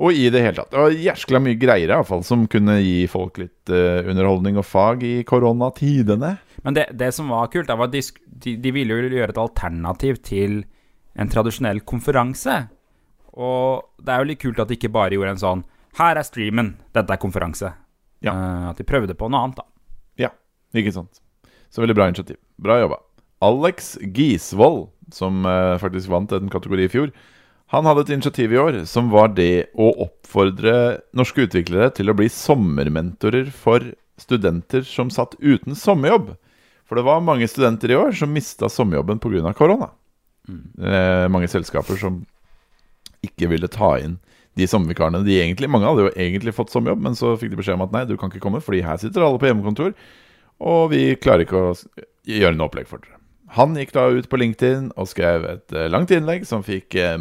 Og i det hele tatt. Det var jæskla mye greier i hvert fall som kunne gi folk litt uh, underholdning og fag i koronatidene. Men det, det som var kult, det var at de, de, de ville jo gjøre et alternativ til en tradisjonell konferanse. Og det er jo litt kult at de ikke bare gjorde en sånn Her er streamen, dette er konferanse. Ja. Uh, at de prøvde på noe annet, da. Ja, ikke sant. Så veldig bra initiativ. Bra jobba. Alex Gisvold, som uh, faktisk vant en kategori i fjor, han hadde et initiativ i år som var det å oppfordre norske utviklere til å bli sommermentorer for studenter som satt uten sommerjobb. For det var mange studenter i år som mista sommerjobben pga. korona. Eh, mange selskaper som ikke ville ta inn de sommervikarene. De egentlig, mange hadde jo egentlig fått sommerjobb, men så fikk de beskjed om at nei, du kan ikke komme, fordi her sitter alle på hjemmekontor, og vi klarer ikke å gjøre noe opplegg for dere. Han gikk da ut på LinkedIn og skrev et eh, langt innlegg som fikk eh,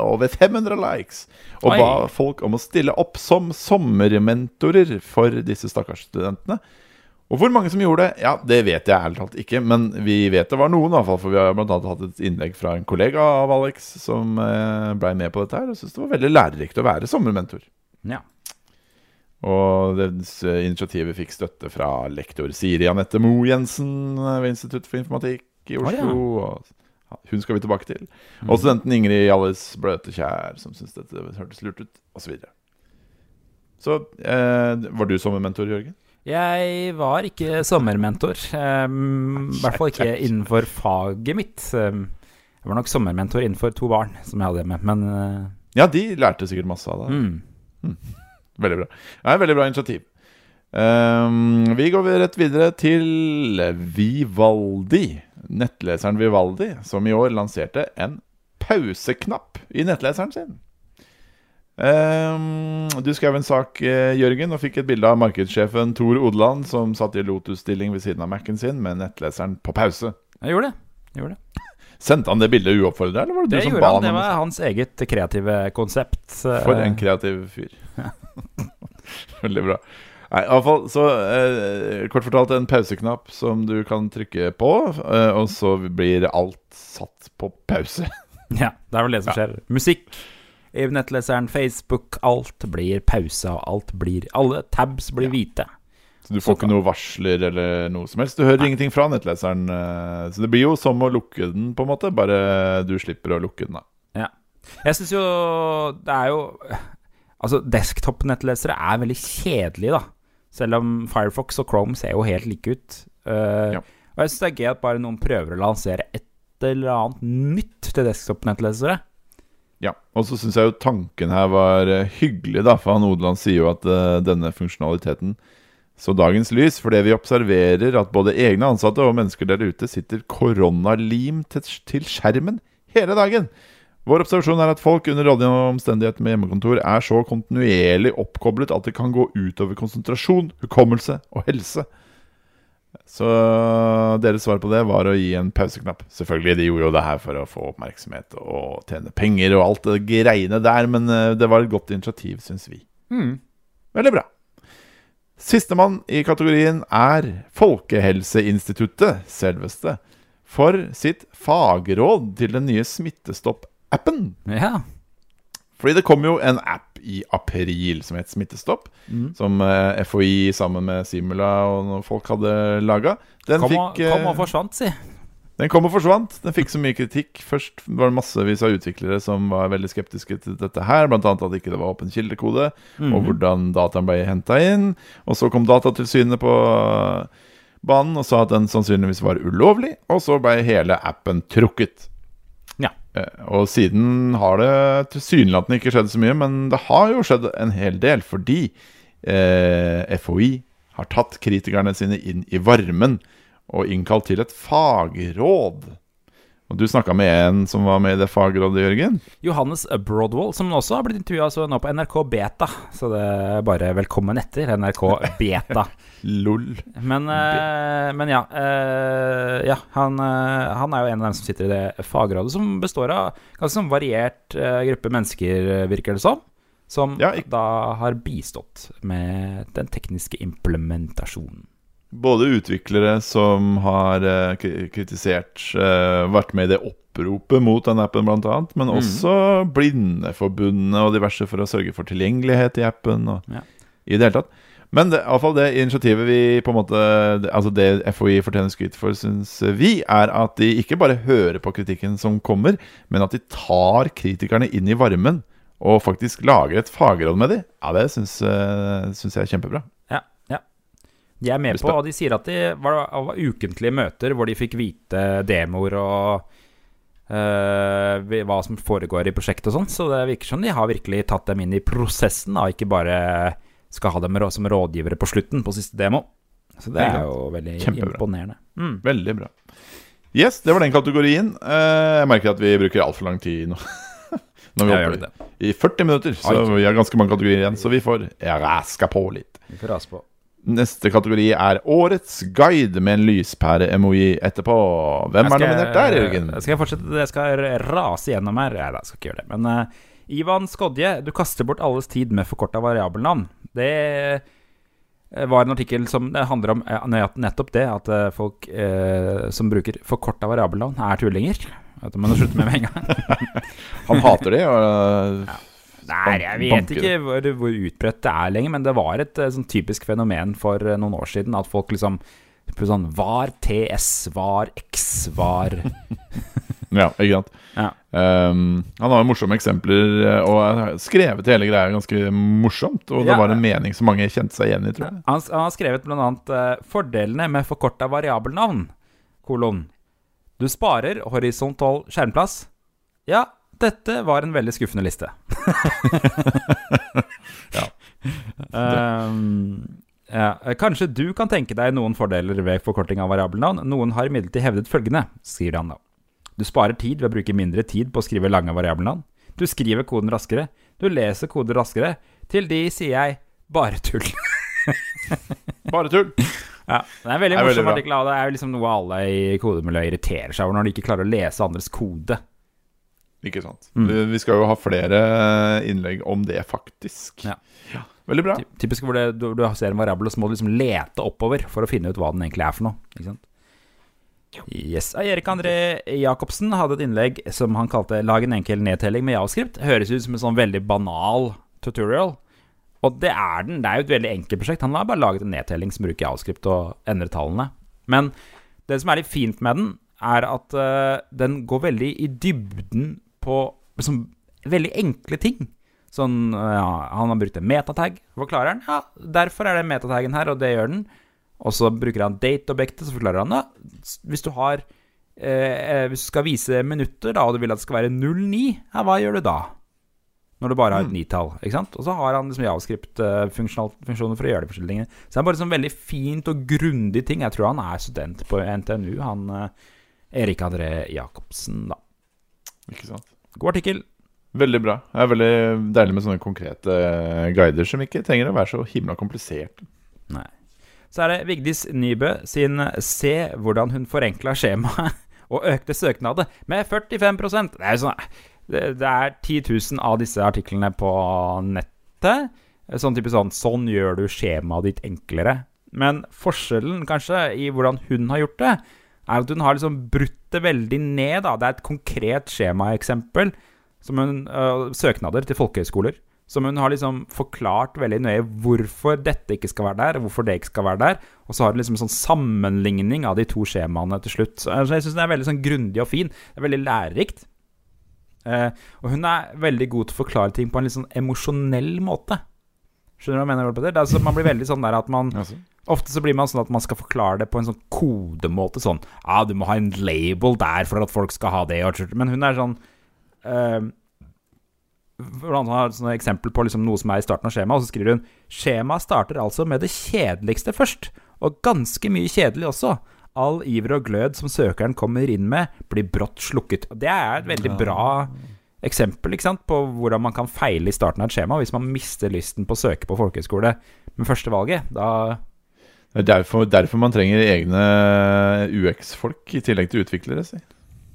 over 500 likes, og Oi. ba folk om å stille opp som sommermentorer for disse stakkars studentene. Og hvor mange som gjorde det, ja, det vet jeg ærlig talt ikke. Men vi vet det var noen, i hvert fall, for vi har annet hatt et innlegg fra en kollega av Alex som eh, blei med på dette her, og syntes det var veldig lærerikt å være sommermentor. Ja. Og det initiativet fikk støtte fra lektor Siri Anette Moe Jensen ved Institutt for informatikk i Oslo. Oslo. ja. hun skal vi tilbake til. Og studenten Ingrid Hjalles Bløtekjær, som syntes dette hørtes lurt ut, osv. Så, videre. så eh, var du sommermentor, Jørgen? Jeg var ikke sommermentor. Um, I hvert fall ikke innenfor faget mitt. Um, jeg var nok sommermentor innenfor to barn som jeg hadde med, men uh, Ja, de lærte sikkert masse av det. mm. Veldig bra. Det er et veldig bra initiativ. Um, vi går rett videre til Vivaldi. Nettleseren Vivaldi, som i år lanserte en pauseknapp i nettleseren sin. Um, du skrev en sak, eh, Jørgen, og fikk et bilde av markedssjefen Tor Odeland som satt i Lotus-stilling ved siden av Mac-en sin med nettleseren på pause. Jeg gjorde det. Jeg gjorde det. Sendte han det bildet uoppfordret, eller var det, Det du som gjorde ba han. han Det var hans eget kreative konsept. eh, For en kreativ fyr. Veldig bra. Nei, iallfall, så eh, Kort fortalt en pauseknapp som du kan trykke på, eh, og så blir alt satt på pause. Ja, det er vel det som skjer. Musikk i nettleseren, Facebook, alt blir pausa, alt blir Alle tabs blir hvite. Så du får Så ikke noe varsler eller noe som helst. Du hører ingenting fra nettleseren. eh, så det blir jo som å lukke den, på en måte, bare du slipper å lukke den. da Ja. Jeg syns jo det er jo Altså, desktop-nettlesere er veldig kjedelige, da. Selv om Firefox og Chrome ser jo helt like ut. Uh, Ja. Og jeg syns det er gøy at bare noen prøver å lansere et eller annet nytt til desktop-nettlesere. Ja, Og så syns jeg jo tanken her var eh, hyggelig, da. For han Odeland sier jo at uh, denne funksjonaliteten så dagens lys fordi vi observerer at både egne ansatte og mennesker der ute sitter koronalim til, til skjermen hele dagen. Vår observasjon er at folk under alle omstendigheter med hjemmekontor er så kontinuerlig oppkoblet at det kan gå utover konsentrasjon, hukommelse og helse. Så deres svar på det var å gi en pauseknapp. Selvfølgelig, de gjorde jo det her for å få oppmerksomhet og tjene penger og alt det greiene der, men eh, det var et godt initiativ, syns vi. Veldig bra. Sistemann i kategorien er Folkehelseinstituttet, selveste, for sitt fagråd til den nye Smittestopp-appen. Ja. Fordi det kom jo en app i april som het Smittestopp, som eh, FHI sammen med Simula og noen folk hadde laga. Den, Kom, og, fikk, eh, kom og forsvant, si. den kom og forsvant. Den fikk så mye kritikk. Først var det massevis av utviklere som var veldig skeptiske til dette her, annet at ikke det var åpen kildekode, og hvordan dataen ble henta inn. Og så kom Datatilsynet på banen og sa at den sannsynligvis var ulovlig, og så ble hele appen trukket. Eh, Og siden har det tilsynelatende ikke skjedd så mye, men det har jo skjedd en hel del, fordi eh, FHI har tatt kritikerne sine inn i varmen og innkalt til et fagråd. Og du snakka med en som var med i det fagrådet, Jørgen? Johannes Broadwall, som også har blitt intervjua nå på NRK Beta. Så det er bare velkommen etter NRK Beta. Lol. Men, eh, men ja. eh, ja han, eh, han er jo en av dem som sitter i det fagrådet, som består av ganske sånn variert gruppe mennesker, virker det som. Som Ja, da har bistått med den tekniske implementasjonen. Både utviklere som har eh, kritisert eh, Vært med i det oppropet mot den appen, blant annet, men Mm. også Blindeforbundet og diverse for å sørge for tilgjengelighet i appen. Og Ja. I det hele tatt. Men det, i alle fall det initiativet vi på en måte Altså det FHI fortjener skryt for, syns vi, er at de ikke bare hører på kritikken som kommer, men at de tar kritikerne inn i varmen og faktisk lager et fagråd med dem. Ja, det syns, eh, syns jeg er kjempebra. Ja. De er med på, og de sier at det var, var ukentlige møter hvor de fikk vite demoer og uh, hva som foregår i prosjektet og sånn. Så det virker som de har virkelig tatt dem inn i prosessen, da, ikke bare skal ha dem som rådgivere på slutten, på siste demo. Så det er jo veldig Kjempebra. imponerende. Mm. Veldig bra. Yes, det var den kategorien. Eh, jeg merker at vi bruker altfor lang tid nå. Når vi holder det. i 40 minutter, så vi har ganske mange kategorier igjen. Så vi får raska på litt. Vi får rase på. Neste kategori er Årets guide med en lyspære-emoji etterpå. Hvem er nominert der, Jørgen? Skal jeg fortsette? Jeg skal rase gjennom her. Nei, jeg skal ikke gjøre det. Men uh, Ivan Skodje, du kaster bort alles tid med forkorta variabelnavn. Det eh, var en artikkel som handler om eh, nettopp det, at eh, folk eh, som bruker forkorta variabelnavn, er tullinger. Det må du slutte med med en gang. Han hater det. Og, Nei, jeg vet banker ikke hvor, hvor utbredt det er lenger, men det var et eh, sånn typisk fenomen for eh, noen år siden at folk liksom Sånn var TS, var X, var ja, ikke sant. Ja. Um, han har jo morsomme eksempler, eh, og har skrevet hele greia ganske morsomt. Og det Ja. var en mening som mange kjente seg igjen i, tror jeg. Han, han har skrevet annet eh, fordelene med forkorta variabelnavn. Kolon. Du sparer horisontal skjermplass. Ja, dette var en veldig skuffende liste. Ja. Um, ja. Kanskje du kan tenke deg noen fordeler ved forkorting av variabelnavn. Noen har imidlertid hevdet følgende, skriver han da. Du sparer tid ved å bruke mindre tid på å skrive lange variabelnavn. Du skriver koden raskere. Du leser koder raskere. Til de sier jeg bare tull. Bare tull! Ja, Det er en veldig morsom artikkel, det er liksom noe alle i kodemiljøet irriterer seg over når de ikke klarer å lese andres kode. Ikke sant. Mm. Vi- Vi skal jo ha flere innlegg om det, faktisk. Ja. Veldig bra. Typisk hvor det, du, du ser en variabel, og så må du liksom lete oppover for å finne ut hva den egentlig er for noe. Ikke sant? Yes. Erik André Jacobsen hadde et innlegg som han kalte 'Lag en enkel nedtelling med javascript'. Høres ut som en sånn veldig banal tutorial. Og det er den. Det er jo et veldig enkelt prosjekt. Han har bare laget en nedtelling som bruker javascript og endrer tallene. Men det som er litt fint med den, er at uh, den går veldig i dybden på liksom, veldig enkle ting. Sånn, ja, Han har brukt en metatag. Forklarer han ja, derfor er det metatagen her, og det gjør den. Og så bruker han date-objektet, så forklarer han ja, hvis du har eh, Hvis du skal vise minutter, da, og du vil at det skal være 09, ja, hva gjør du da? Når du bare har et nitall. ikke sant? Og så har han liksom javascript-funksjoner for å gjøre de forskjellige tingene. Så det er bare sånn veldig fint og grundig ting. Jeg tror han er student på NTNU, han eh, Erik André Jacobsen, da. Ikke sant. God artikkel. Veldig bra. Det er veldig deilig med sånne konkrete eh, guider som ikke trenger å være så himla kompliserte. Nei. Så er det Vigdis Nybø sin 'Se hvordan hun forenkla skjemaet og økte søknader med 45 Det er sånn det, det er 10 000 av disse artiklene på nettet. Sånn type sånn Sånn gjør du skjemaet ditt enklere. Men forskjellen kanskje i hvordan hun har gjort det, er at hun har liksom brutt det veldig ned. da Det er et konkret skjemaeksempel. Som øh, søknader til folkehøyskoler. Som hun har liksom forklart veldig nøye hvorfor dette ikke skal være der, hvorfor det ikke skal være der. Og så har hun liksom sånn sammenligning av de to skjemaene til slutt. Så jeg syns det er veldig sånn grundig og fin. Det er veldig lærerikt. Eh, og hun er veldig god til å forklare ting på en litt sånn emosjonell måte. Skjønner du hva jeg mener? Peter? Er altså, man blir veldig sånn der at man Altså. Ofte så blir man sånn at man skal forklare det på en sånn kodemåte. Sånn Ja, ah, du må ha en label der for at folk skal ha det. Men hun er sånn uh, hvordan har et eksempel på liksom noe som er i starten av skjemaet, og så skriver hun Skjemaet starter altså med det kjedeligste først, og ganske mye kjedelig også. All iver og glød som søkeren kommer inn med, blir brått slukket. Det er et veldig bra eksempel ikke sant, på hvordan man kan feile i starten av et skjema hvis man mister lysten på å søke på folkehøyskole med førstevalget. Da det er derfor, derfor man trenger egne UX-folk i tillegg til utviklere. Si.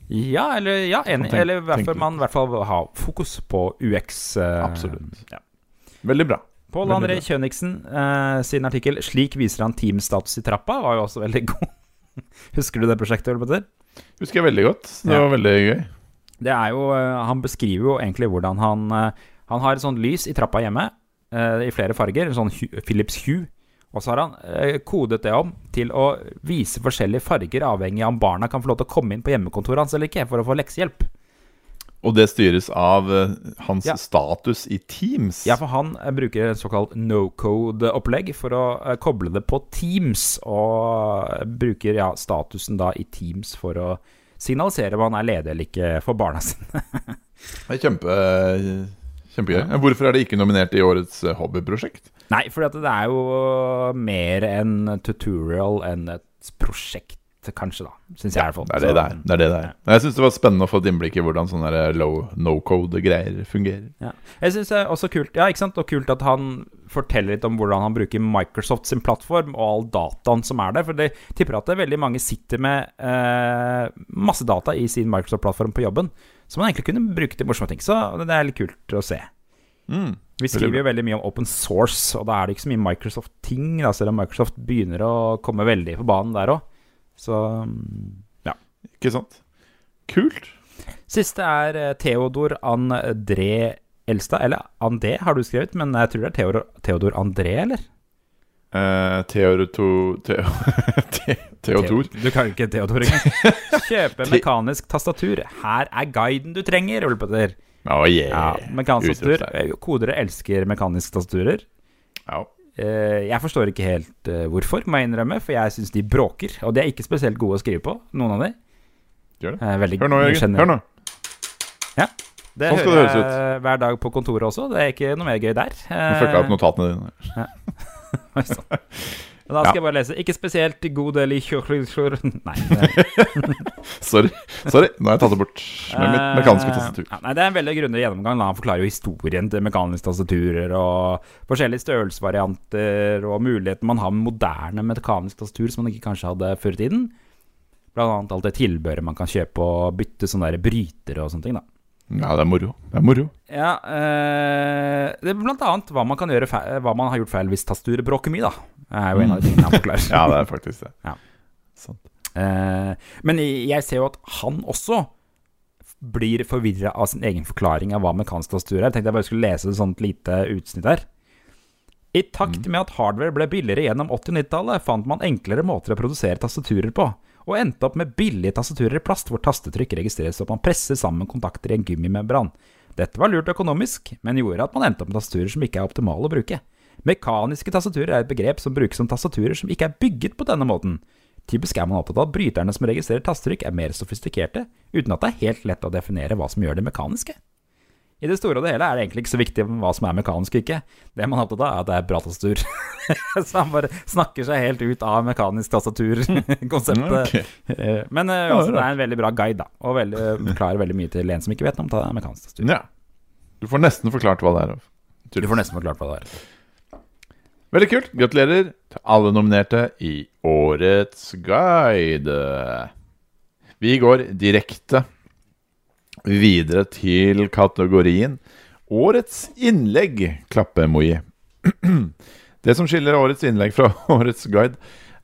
Ja, eller, ja, enig. Tenk, eller hvorfor man i hvert fall ha fokus på UX. Uh, Absolutt. Ja. Veldig bra. Pål André Kjøniksen uh, sin artikkel 'Slik viser han teamstatus i trappa' var jo også veldig god. Husker du det prosjektet? Petter? Husker jeg veldig godt. Det ja. var veldig gøy. Det er jo, uh, Han beskriver jo egentlig hvordan han Han har et sånt lys i trappa hjemme i flere farger. En sånn Philips Hue. Og så har han eh, kodet det om til å vise forskjellige farger avhengig av om barna kan få lov til å komme inn på hjemmekontoret hans eller ikke, for å få leksehjelp. Og det styres av uh, hans ja. status i Teams? Ja, for han uh, bruker såkalt no code-opplegg for å koble det på Teams. Og bruker ja, statusen da i Teams for å signalisere om han er ledig eller ikke for barna sine. det er kjempe, kjempegøy. Hvorfor er det ikke nominert i årets hobbyprosjekt? Nei, for det er jo mer en tutorial enn et prosjekt, kanskje, da. Syns jeg i hvert fall. Det er det det er. det er, det det er. Jeg syns det var spennende å få et innblikk i hvordan sånne low no code-greier fungerer. Ja. Jeg synes det er også kult Ja, ikke sant? Og kult at han forteller litt om hvordan han bruker Microsoft sin plattform og all dataen som er der. For det tipper at det veldig mange sitter med eh, masse data i sin Microsoft-plattform på jobben, som man egentlig kunne bruke til morsomme ting. Så det er litt kult å se. Mm. Vi skriver jo veldig mye om open source, og da er det ikke så mye Microsoft-ting. Selv om Microsoft begynner å komme veldig på banen der òg. Så ja. Ikke sant. Kult. Siste er eh, Theodor André Elstad. Eller Andé har du skrevet, men jeg tror det er Theodor, Theodor André, eller? Uh, Theodor Theo, Theodor. Du kan ikke Theodor engang. Kjøpe mekanisk tastatur. Her er guiden du trenger, Ulpeter. Oh, yeah. ja, mekanisk tastatur. Kodere elsker mekaniske tastaturer. Ja. Eh, jeg forstår ikke helt uh, hvorfor, må jeg innrømme, for jeg syns de bråker. Og de er ikke spesielt gode å skrive på, noen av de. Eh, Hør nå, Jørgen. Hør nå. Ja. Det sånn hører jeg hver dag på kontoret også. Det er ikke noe mer gøy der. Du fucka opp notatene dine. Ja. Da skal ja. jeg bare lese. Ikke spesielt god del i Nei. sorry. Sorry, nå har jeg tatt det bort med mitt mekaniske tastatur. Ja, nei, Det er en veldig grundig gjennomgang. Han forklarer jo historien til mekaniske tastaturer og forskjellige størrelsesvarianter og muligheten man har med moderne mekaniske tastatur som man ikke kanskje hadde før i tiden. Blant annet alt det tilbehøret man kan kjøpe og bytte sånne der brytere og sånne ting. da ja, det er moro. Det er moro. Ja, eh, det er blant annet hva man kan gjøre feil, Hva man har gjort feil hvis tastaturet bråker mye, da. Det er jo en av de tingene han forklarer. ja, det er faktisk det. Ja. Eh, men jeg ser jo at han også blir forvirra av sin egen forklaring av hva mekanisk tastatur er. Jeg tenkte jeg bare skulle lese et sånt lite utsnitt her. I takt mm. med at hardware ble billigere gjennom 80- og 90-tallet, fant man enklere måter å produsere tastaturer på og endte opp med billige tastaturer i plast hvor tastetrykk registreres så man presser sammen kontakter i en gummimembran. Dette var lurt økonomisk, men gjorde at man endte opp med tastaturer som ikke er optimale å bruke. Mekaniske tastaturer er et begrep som brukes som tastaturer som ikke er bygget på denne måten. Typisk er man opptatt av at bryterne som registrerer tastetrykk, er mer sofistikerte, uten at det er helt lett å definere hva som gjør det mekaniske. I det store og det hele er det egentlig ikke så viktig hva som er mekanisk og ikke. Det man er opptatt av, er at det er bra tastatur. så han bare snakker seg helt ut av mekanisk tastatur-konseptet. Okay. Eh, men uh, altså, det er en veldig bra guide, da. Og veldig, forklarer veldig mye til en som ikke vet om mekanisk tastatur. Ja. Du får nesten forklart hva det er. Du får nesten forklart hva det er. Veldig kult. Gratulerer til alle nominerte i Årets guide. Vi går direkte videre til kategorien Årets innlegg, klappe-emoji. Det som skiller årets innlegg fra årets guide,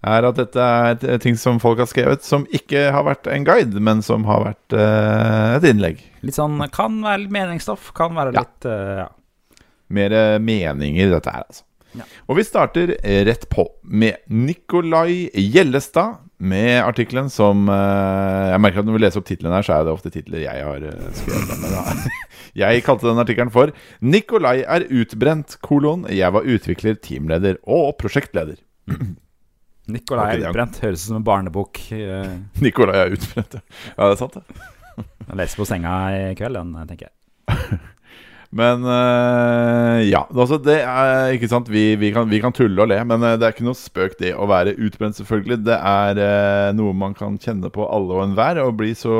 er at dette er ting som folk har skrevet som ikke har vært en guide, men som har vært uh, et innlegg. Litt sånn kan være meningsstoff, kan være litt uh, ja. Mer meninger i dette her, altså. Ja. Og vi starter rett på med Nikolai Gjellestad med artikkelen som uh, Jeg merker at når vi leser opp titlene her, så er det ofte titler jeg har uh, skrevet. Men da, jeg kalte den artikkelen for 'Nikolai er utbrent, kolon. Jeg var utvikler, teamleder og prosjektleder'. Nikolai er utbrent. Høres ut som en barnebok. eh, Nikolai er utbrent, ja. ja. Det er sant, det. Jeg leser på senga i kveld, den, tenker jeg. Men uh, ja, altså det er ikke sant Vi, vi, kan, vi kan tulle og le, men eh, det er ikke noe spøk det å være utbrent, selvfølgelig. Det er uh, noe man kan kjenne på alle og enhver, og bli så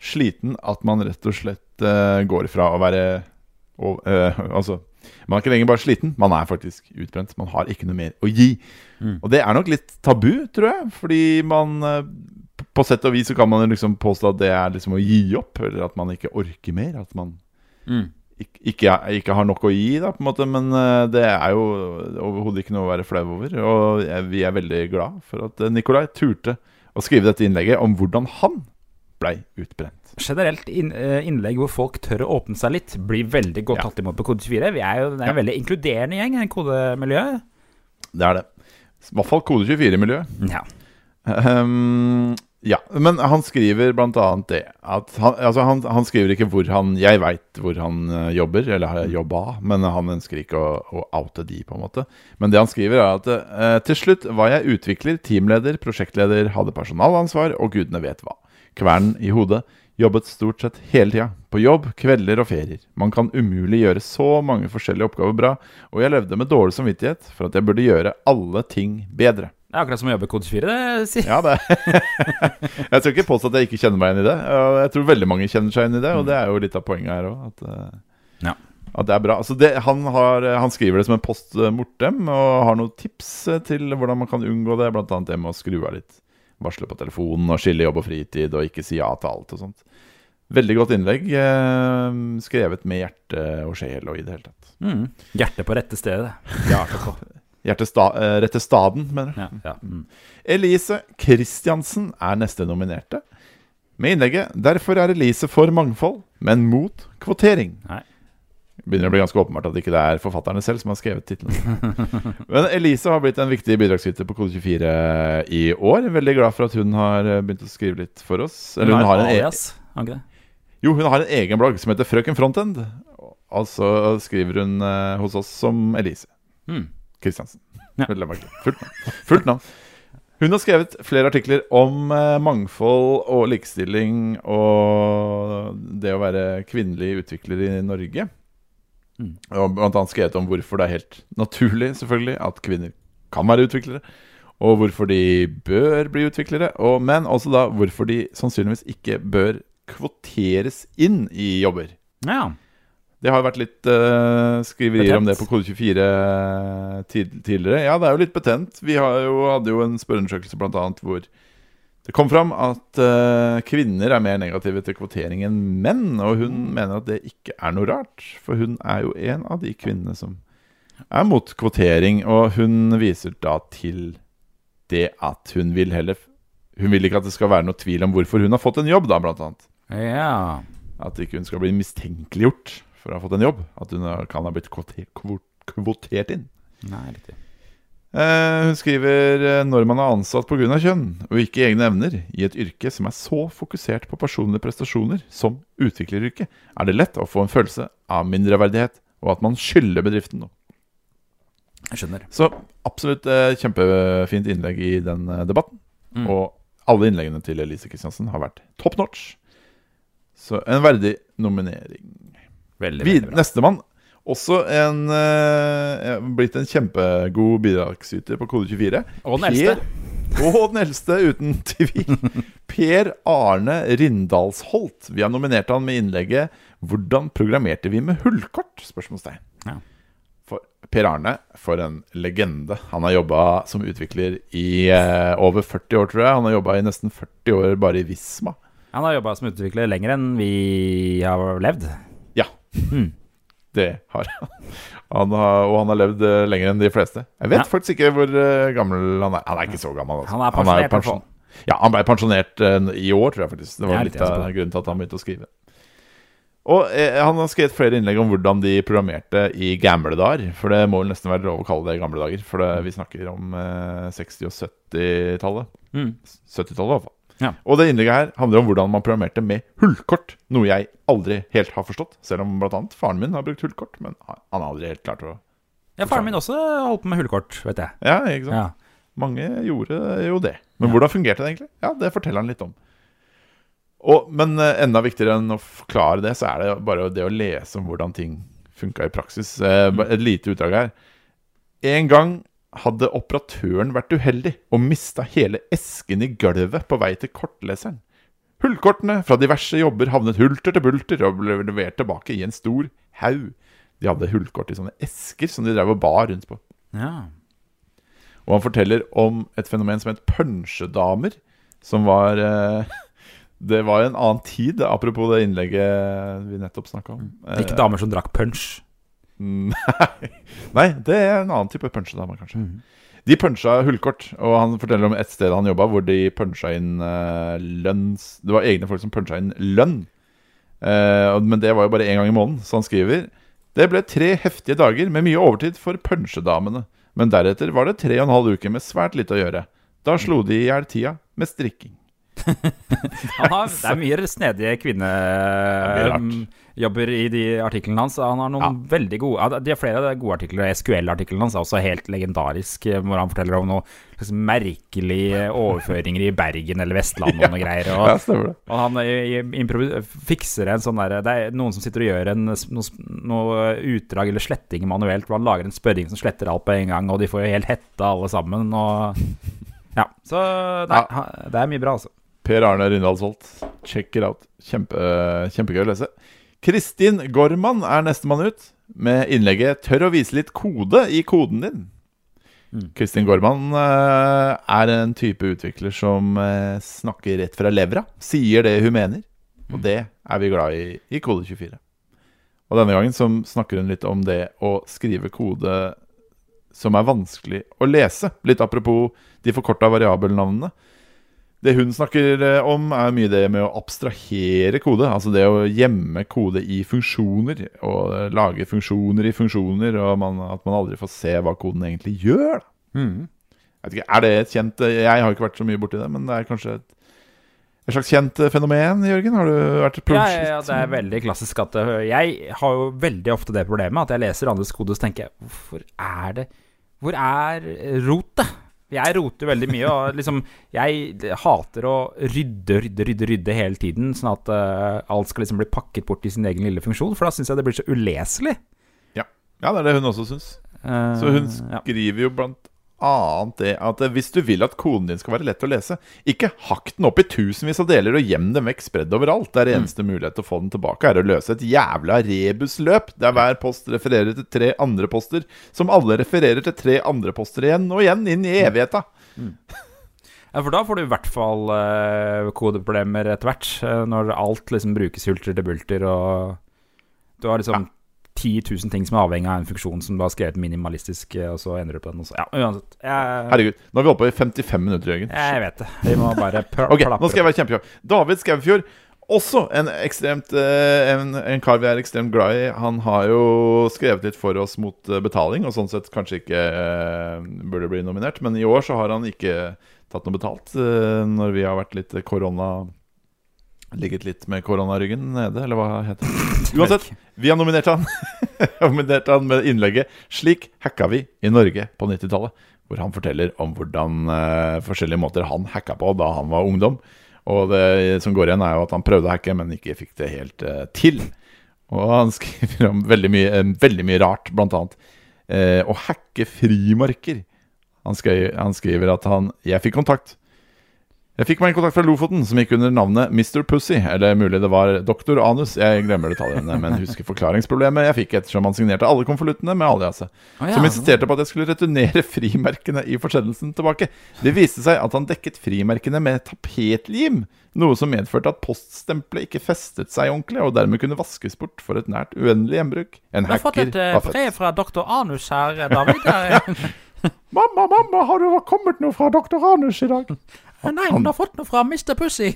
sliten at man rett og slett uh, går fra å være Altså, man er ikke lenger bare sliten, man er faktisk utbrent. Man har ikke noe mer å gi. Mm. Og det er nok litt tabu, tror jeg, fordi man På sett og vis så kan man liksom påstå at det er liksom å gi opp, eller at man ikke orker mer. At man ikke, ikke, ikke har nok å gi, da, på en måte. Men eh, det er jo overhodet ikke noe å være flau over. Og jeg, vi er veldig glad for at eh, Nikolai turte å skrive dette innlegget om hvordan han blei utbrent. Generelt eh, innlegg hvor folk tør å åpne seg litt, blir veldig godt Ja. tatt imot på Kode24. Vi er jo det er en veldig inkluderende gjeng, i kodemiljøet. Det er det. I hvert fall Kode24-miljøet. Ja. Ehm, ja, men han skriver annet det at han, altså han, han skriver ikke hvor han Jeg veit hvor han eh, jobber, eller har jobba, men han ønsker ikke å, å oute de, på en måte. Men det han skriver, er at eh, til slutt var jeg utvikler, teamleder, prosjektleder, hadde personalansvar og gudene vet hva. Kvernen i hodet. Jobbet stort sett hele tida. På jobb, kvelder og ferier. Man kan umulig gjøre så mange forskjellige oppgaver bra, og jeg levde med dårlig samvittighet for at jeg burde gjøre alle ting bedre. Det er akkurat som å jobbe i Kode24. Det sier Ja, det Jeg skal ikke påstå at jeg ikke kjenner meg igjen i det. Jeg tror veldig mange kjenner seg igjen i det, og det er jo litt av poenget her òg. At, eh, Ja. at det er bra. Altså det, han, har, han skriver det som en post mortem og har noen tips eh, til hvordan man kan unngå det. Blant annet det med å skru av litt varsler på telefonen og skille jobb og fritid og ikke si ja til alt og sånt. Veldig godt innlegg. Eh, skrevet med hjerte og sjel og i det hele tatt. mm. Hjertet på rette stedet. Hjerte på. Hjerte sta, eh, staden, mener du? Ja, ja. Mm. Elise Kristiansen er neste nominerte. Med innlegget 'Derfor er Elise for mangfold, men mot kvotering'. Nei. Begynner å bli ganske åpenbart at ikke det er forfatterne selv som har skrevet tittelen. Men Elise har blitt en viktig bidragsyter på Kode24 i år. Veldig glad for at hun har eh, begynt å skrive litt for oss. Eller hun har en, e alias, har ikke det? jo, hun har en egen blogg som heter Frøken Frontend. Altså skriver hun eh, hos oss som Elise. Mm. Kristiansen. Ja. Fullt navn. Fullt navn. Hun har skrevet flere artikler om eh, mangfold og likestilling og det å være kvinnelig utvikler i Norge. Mm. Og blant annet skrevet om hvorfor det er helt naturlig selvfølgelig at kvinner kan være utviklere. Og hvorfor de bør bli utviklere. Og, men også da hvorfor de sannsynligvis ikke bør kvoteres inn i jobber. Ja. Det har jo vært litt uh, skriverier om det på Kode24 tid, tidligere. Ja, det er jo litt betent. Vi har jo, hadde jo en spørreundersøkelse annet hvor det kom fram at uh, kvinner er mer negative til kvotering enn menn. Og hun mener at det ikke er noe rart, for hun er jo en av de kvinnene som er mot kvotering. Og hun viser da til det at hun vil heller Hun vil ikke at det skal være noe tvil om hvorfor hun har fått en jobb, da, blant annet. ja. At ikke hun skal bli mistenkeliggjort for å ha fått en jobb. At hun kan ha blitt kvotert inn. Nei, riktig. Eh, hun skriver eh, når man er ansatt pga. kjønn og ikke egne evner i et yrke som er så fokusert på personlige prestasjoner som utvikleryrket, er det lett å få en følelse av mindreverdighet og at man skylder bedriften noe. Jeg skjønner. Så absolutt eh, kjempefint innlegg i den eh, debatten. Mm. Og alle innleggene til Elise Kristiansen har vært top notch. Så en verdig nominering. Veldig, veldig bra. Nestemann. Også en eh, blitt en kjempegod bidragsyter på Kode24. Og den eldste. Og den eldste, uten tvil. Per Arne Rindalsholt. Vi har nominert han med innlegget 'Hvordan programmerte vi med hullkort?' spørsmålstegn. Ja. For Per Arne, for en legende. Han har jobba som utvikler i eh, over 40 år, tror jeg. Han har jobba i nesten 40 år bare i Visma. Han har jobba som utvikler lenger enn vi har levd. Mm. det har han. han har, og han har levd eh, lenger enn de fleste. Jeg vet Ja. faktisk ikke hvor eh, gammel han er. Han er ikke så gammel. Altså. Han er pensjonert, Han er pensjon... Ja, han ble pensjonert eh, i år, tror jeg faktisk. Det var litt, av grunnen til at han begynte å skrive. Og eh, han har skrevet flere innlegg om hvordan de programmerte i gamle dager. For det må vel nesten være lov å kalle det gamle dager. For det, vi snakker om eh, 60- og 70-tallet. Mm. 70-tallet, i hvert fall. Ja. Og det innlegget her handler om hvordan man programmerte med hullkort. Noe jeg aldri helt har forstått. Selv om bl.a. faren min har brukt hullkort. Men han har aldri helt klart å Ja, faren min også holdt på med hullkort, vet jeg. Ja, ikke sant? Ja. Mange gjorde jo det. Men hvordan fungerte det egentlig? Ja, det forteller han litt om. Og, men eh, enda viktigere enn å forklare det, så er det bare det å lese om hvordan ting funka i praksis. Eh, Et lite utdrag her. En gang hadde operatøren vært uheldig og mista hele esken i gulvet på vei til kortleseren. Hullkortene fra diverse jobber havnet hulter til bulter og ble levert tilbake i en stor haug. De hadde hullkort i sånne esker som de drev og bar rundt på. Ja. Og han forteller om et fenomen som het punsjedamer, som var eh, Det var en annen tid, apropos det innlegget vi nettopp snakka om. Ikke damer som drakk punch. Nei. Nei, det er en annen type punsjedame, kanskje. De punsja hullkort, og han forteller om et sted han jobba hvor de punsja inn uh, lønns... Det var egne folk som punsja inn lønn. uh, men det var jo bare én gang i måneden, så han skriver Det ble tre heftige dager med mye overtid for punsjedamene. Men deretter var det tre og en halv uke med svært lite å gjøre. Da slo de i hjel tida med strikking. Han har, det er mye snedige mye kvinnejobber i de artiklene hans. Han har noen Ja. veldig gode ja, De har flere av de gode artikler. SQL-artiklene hans er også helt legendarisk, eh, hvor han forteller om noen slags merkelige overføringer i Bergen eller Vestlandet og noe greier. Og, Ja, stemmer det. og han eh, fikser en sånn derre Det er noen som sitter og gjør en, noe, noe utdrag eller sletting manuelt, hvor han lager en spørring som sletter alt på en gang, og de får jo helt hette alle sammen. Og ja, Så nei, Ja. det er mye bra, altså. Per Arne Rindalsholt. Check it out. Kjempe, kjempegøy å lese. Kristin Gorman er nestemann ut, med innlegget 'Tør å vise litt kode i koden din'. Mm. Kristin Gorman uh, er en type utvikler som uh, snakker rett fra levra. Sier det hun mener. Og det er vi glad i i Kode24. Og denne gangen så snakker hun litt om det å skrive kode som er vanskelig å lese. Litt apropos de forkorta variabelnavnene. Det hun snakker eh, om, er mye det med å abstrahere kode. Altså det å gjemme kode i funksjoner, og eh, lage funksjoner i funksjoner, og man, at man aldri får se hva koden egentlig gjør. Da. Mm. Jeg vet ikke, er det et kjent eh, Jeg har ikke vært så mye borti det, men det er kanskje et, et slags kjent fenomen, Jørgen? Har du vært Ja, ja, ja, det er veldig klassisk at Jeg har jo veldig ofte det problemet at jeg leser andres kode, og tenker Hvorfor er det Hvor er rotet? Jeg roter veldig mye, og liksom Jeg hater å rydde, rydde, rydde rydde hele tiden, sånn at uh, alt skal liksom bli pakket bort i sin egen lille funksjon, for da syns jeg det blir så uleselig. Ja. ja, det er det hun også syns. Uh, Så hun skriver jo blant annet det at eh, hvis du vil at koden din skal være lett å lese, ikke hakk den opp i tusenvis av deler og gjem den vekk spredd overalt. Det er eneste mulighet til å få den tilbake, er å løse et jævla rebusløp, der hver post refererer til tre andre poster, som alle refererer til tre andre poster igjen og igjen, inn i evigheta. Ja, for da får du i hvert fall uh, kodeproblemer etter hvert, uh, når alt liksom brukes hulter til bulter, og du har liksom 10 000 ting som er avhengig av en funksjon som du har skrevet minimalistisk, eh, og så endrer du på den. Ja, uansett. Jeg, Herregud, nå er vi oppe i 55 minutter, Jørgen. jeg vet det. Vi må bare Ok, nå skal jeg være kjempekjapp. David Skaufjord, også en ekstremt eh, en, en kar vi er ekstremt glad i. Han har jo skrevet litt for oss mot eh, betaling, og sånn sett kanskje ikke uh, burde bli nominert. Men i år så har han ikke tatt noe betalt uh, når vi har vært litt korona Ligget litt med koronaryggen nede, eller hva heter det? Uansett, vi har nominert han. nominert han med innlegget 'Slik hacka vi i Norge på 90-tallet'. Hvor han forteller om hvordan uh, forskjellige måter han hacka på da han var ungdom. Og det som går igjen, er jo at han prøvde å hacke, men ikke fikk det helt uh, til. Og han skriver om veldig mye, uh, veldig mye rart, blant annet å hacke frimarker. Han, skri- han skriver at han Jeg fikk kontakt jeg fikk meg en kontakt fra Lofoten som gikk under navnet Mr. Pussy. Eller mulig det var Doktor Anus. Jeg glemmer detaljene, men husker forklaringsproblemet jeg fikk ettersom han signerte alle konvoluttene med aliaset. Som insisterte på at jeg skulle returnere frimerkene i forsendelsen tilbake. Det viste seg at han dekket frimerkene med tapetlim. Noe som medførte at poststempelet ikke festet seg ordentlig, og dermed kunne vaskes bort for et nært uendelig gjenbruk. En hacker var født. Du har fått et eh, brev fra doktor Anus her, David. Eh, Mamma, mamma, har det kommet noe fra doktor Anus i dag? Nei, hun har fått noe fra Mr. Pussy.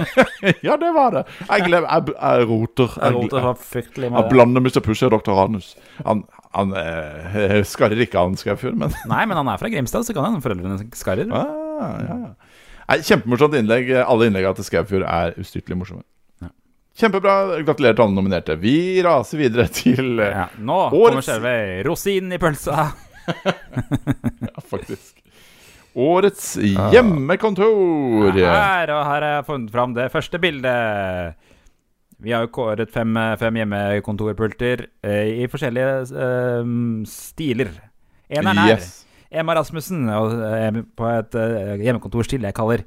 ja, det var det. Jeg, glem, jeg, jeg roter. Jeg roter med Han det. blander Mr. Pussy og Dr. Anus. Han, han eh, skarrer ikke han Skaufjord, men Nei, men han er fra Grimstad, så kan hende foreldrene skarrer. ah, ja. Kjempemorsomt innlegg. Alle innleggene til Skaufjord er ustyrtelig morsomme. Ja. Kjempebra. Gratulerer til alle nominerte. Vi raser videre til eh, Ja, nå Årets- kommer selve rosinen i pølsa. ja, faktisk. Årets hjemmekontor. Her, og her har jeg funnet fram det første bildet. Vi har jo kåret fem, fem hjemmekontorpulter eh, i forskjellige eh, stiler. En er Yes. Emma Rasmussen og, eh, på et eh, hjemmekontorstil jeg kaller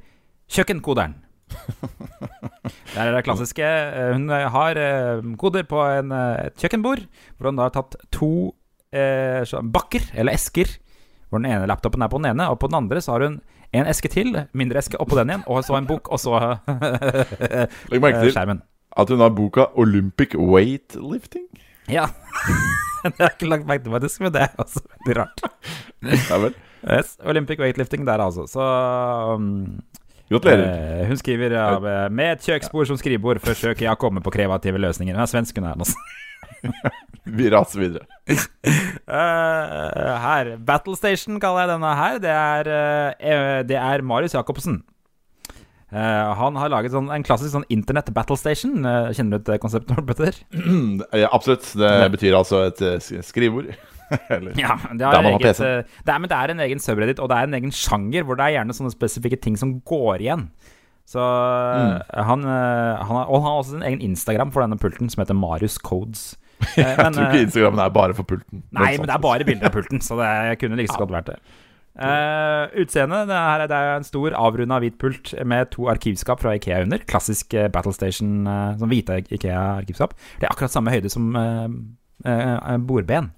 Kjøkkenkoderen. Det er det klassiske. Hun har koder på en, et kjøkkenbord, hvor hun har tatt to eh, bakker, eller esker. Hvor den ene laptopen er på den ene, og på den andre så har hun en eske til, mindre eske, oppå den igjen, og så en bok, og så Legg merke eh, til skjermen. at hun har boka Olympic Weightlifting. Ja. det har jeg ikke lagt merke til, faktisk, men det er også veldig rart. Ja vel. Yes, Olympic weightlifting der, altså. Så um, Gratulerer. eh, Hun skriver ja, med- med et kjøksbord som skrivebord forsøker jeg å komme på kreative løsninger. Hun er svensk, hun her. altså. Vi raser videre. Uh, her. Battle Station kaller jeg denne her. Det er, uh, det er Marius Jacobsen. Uh, han har laget sånn, en klassisk sånn internett battle station. Kjenner du til konseptet, Petter? Ja, absolutt. Det betyr altså et skrivebord. Eller Ja, det, Der man har eget, PC. det, er, men det er en egen subreddit, og det er en egen sjanger hvor det er gjerne sånne spesifikke ting som går igjen. Så Mm. han, han har, Og han har også sin egen Instagram for denne pulten, som heter Marius Codes. Eh, Jeg men, tror eh, ikke Instagram er bare for pulten. Nei, men det er bare bilder av pulten, så det kunne like så godt vært det. Uh, Utseendet det, er- det er en stor avrunda hvit pult med to arkivskap fra Ikea under. Klassisk eh, Battle Station, uh, sånn hvite Ikea-arkivskap. Det er akkurat samme høyde som eh, eh, bordben.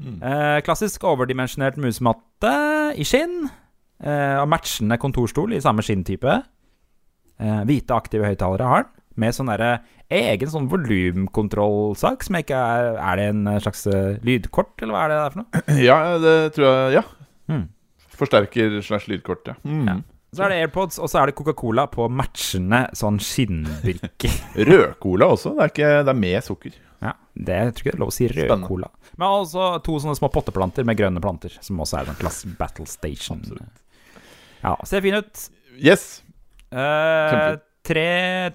Mm. Eh, klassisk overdimensjonert musematte i skinn. eh, og matchende kontorstol i samme skinntype. Eh, hvite aktive høyttalere har den, med sånn derre egen sånn volumkontrollsak som ikke er Er det en slags eh, lydkort, eller hva er det der for noe? Ja, det tror jeg Ja. Mm. Forsterker slash lydkort, ja. Mm. Ja. Så er det AirPods, og så er det Coca-Cola på matchende sånn skinnbrikke. Rødcola også. Det er, ikke, det er med sukker. ja, det jeg tror ikke det er lov å si rød-cola. Men også to sånne små potteplanter med grønne planter, som også er en klass Battle Station. Ja, ser fin ut. Yes. Eh. Tre,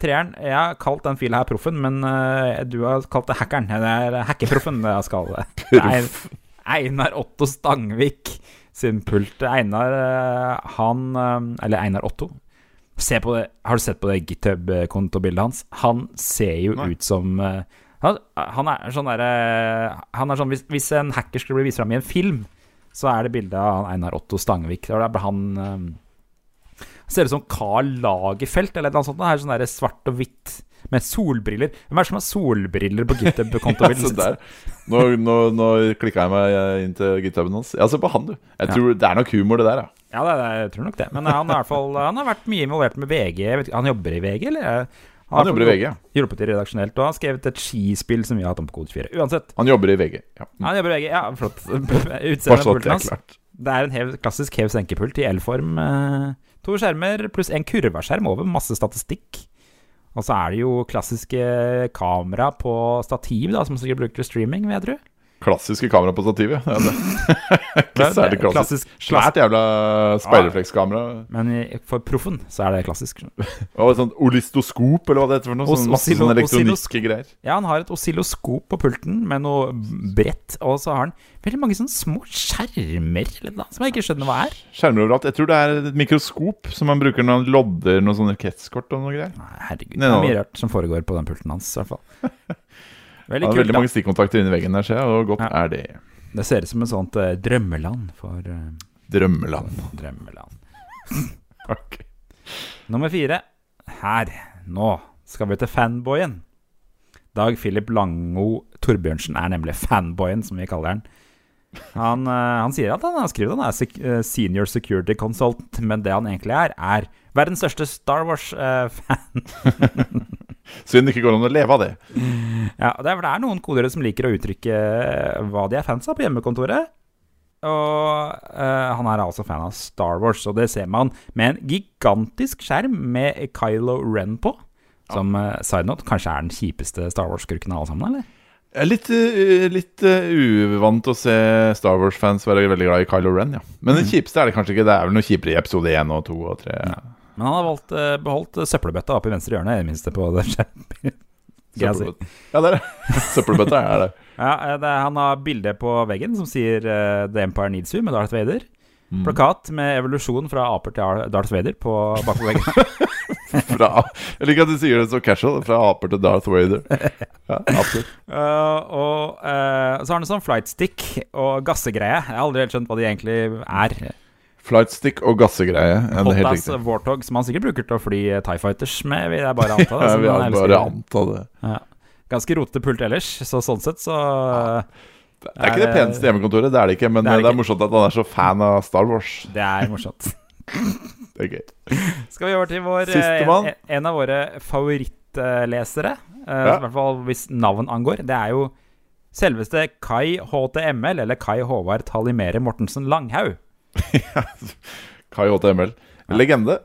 treeren Jeg har kalt den fila her Proffen, men uh, du har kalt det Hackeren. Det er Hackerproffen jeg skal kalle det. Nei, Einar Otto Stangvik sin pult. Einar, eh, han eh, Eller Einar Otto. Se på det. Har du sett på det GitHub-kontobildet hans? Han ser jo Nei. ut som han, han er sånn derre Han er sånn hvis, hvis en hacker skulle bli vist fram i en film, så er det bilde av Einar Otto Stangvik. Det er han eh, Ser ut som Carl Lagerfeldt eller noe sånt. Det er sånn der svart og hvitt med solbriller. Hvem er det som har solbriller på Ja, så GitHub-kontobildet? der. Nå, nå, nå klikka jeg meg inn til githuben hans. Ja, se på han, du. Jeg Ja. tror Det er nok humor, det der, ja. ja, det, det, jeg tror nok det. Men han, fall, han har vært mye involvert med VG. Vet, han jobber i VG, eller? Han han jobber i VG. ja. Hjulpet til redaksjonelt. Og han har skrevet et skispill som vi har hatt om på Kode 4. Uansett. Han jobber i VG. Ja. Han jobber i VG. Ja, flott. Utseendet på pulten hans. Det er en hev, klassisk hev-senkepult i L-form. Eh, to skjermer pluss en kurvaskjerm over masse statistikk. Og så er det jo klassiske kamera på stativ, da, som sikkert bruker til streaming, vil jeg tro. Klassiske kamera på stativet. Ja, det. Ikke særlig klassisk. Klassisk, Svært jævla speilreflekskamera. Men for proffen så er det klassisk. Og et sånt olistoskop, eller hva det heter for noe. Sånn masse elektroniske greier. Ja, han har et oscilloskop på pulten med noe brett, og så har han veldig mange sånne små skjermer eller noe, som jeg ikke skjønner hva er. Skjermer overalt. Jeg tror det er et mikroskop som man bruker når han lodder noen sånne kretskort og noe greier. Nei, Herregud, det er mye rart som foregår på den pulten hans, i hvert fall. Veldig har kult. veldig mange stikkontakter inni veggen der, ser jeg, og godt Ja. er det. Det ser ut som et sånt eh, drømmeland for eh, Drømmeland. drømmeland. Takk. Nummer fire. Her, nå, skal vi til fanboyen. Dag Philip Lango Torbjørnsen er nemlig fanboyen, som vi kaller han. Han, eh, han sier at han har skrevet han er eh, senior security consultant, men det han egentlig er, er verdens største Star Wars-fan. Synd det ikke går an å leve av det. ja, det, er, det er noen kodere som liker å uttrykke eh, hva de er fans av på hjemmekontoret. Og uh, han er altså fan av Star Wars, og det ser man med en gigantisk skjerm med Kylo Ren på. Som uh, side note kanskje er den kjipeste Star Wars-skurken av alle sammen, eller? Jeg er litt, uh, litt uh, uvant å se Star Wars-fans være veldig glad i Kylo Ren, ja. Men Mm. den kjipeste er det kanskje ikke. Det er vel noe kjipere i episode 1 og 2 og 3. Men han har valgt, eh, beholdt søppelbøtta oppe i venstre hjørne, i det minste, på det skjermen. Søppelbøtta. Ja, det er det. Søppelbøtta er det. Ja, det er, han har bilde på veggen som sier uh, 'The Empire Needs You' med Darth Vader. plakat med evolusjon fra aper til Darth Vader på bakpå veggen. Fra, jeg liker at du sier det så casual. Fra aper til Darth Vader. Ja, absolutt. Uh, og uh, så har han en sånn flightstick og gassegreie. Jeg har aldri helt skjønt hva de egentlig er. Flightstick og gassegreie. Ja, det er riktig. Warthog, som han sikkert bruker til å fly Tie Fighters med, vil jeg bare anta. Ja, som vi er bare anta det. Ja. Ganske rotete pult ellers, så sånn sett så Det er ikke det peneste hjemmekontoret, det er det ikke. Men Det det er er, det er morsomt at han er så fan av Star Wars. Det er morsomt. Det er gøy. Skal vi over til vår, eh, en, en av våre favorittlesere, eh, Ja. i hvert fall hvis navn angår. Det er jo selveste Kai HTML, eller Kai Håvard Talimere Mortensen Langhaug. Kai HTML. Legende.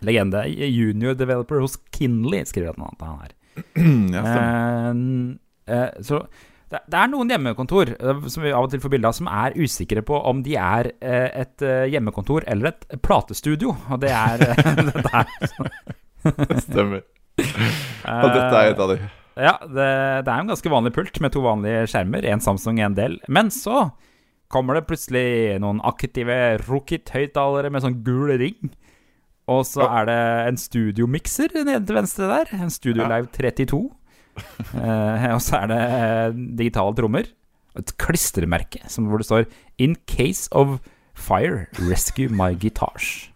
Legende. Junior developer hos Kinley, skriver at han er. Ja. Eh, eh, så det, det er noen hjemmekontor eh, som vi av og til får bilde av, som er usikre på om de er et hjemmekontor eller et platestudio. Og det er det der. det stemmer. Og dette er et av de. Ja, det, det er en ganske vanlig pult med to vanlige skjermer. En Samsung, en del. Men så kommer det plutselig noen aktive Rokit-høyttalere med sånn gul ring. Og så Ja. er det en studiomikser nede til venstre der. En Studio. Live 32. Eh, og så er det eh, digitale trommer. Et klistremerke som, hvor det står 'In case of fire, rescue my guitars'.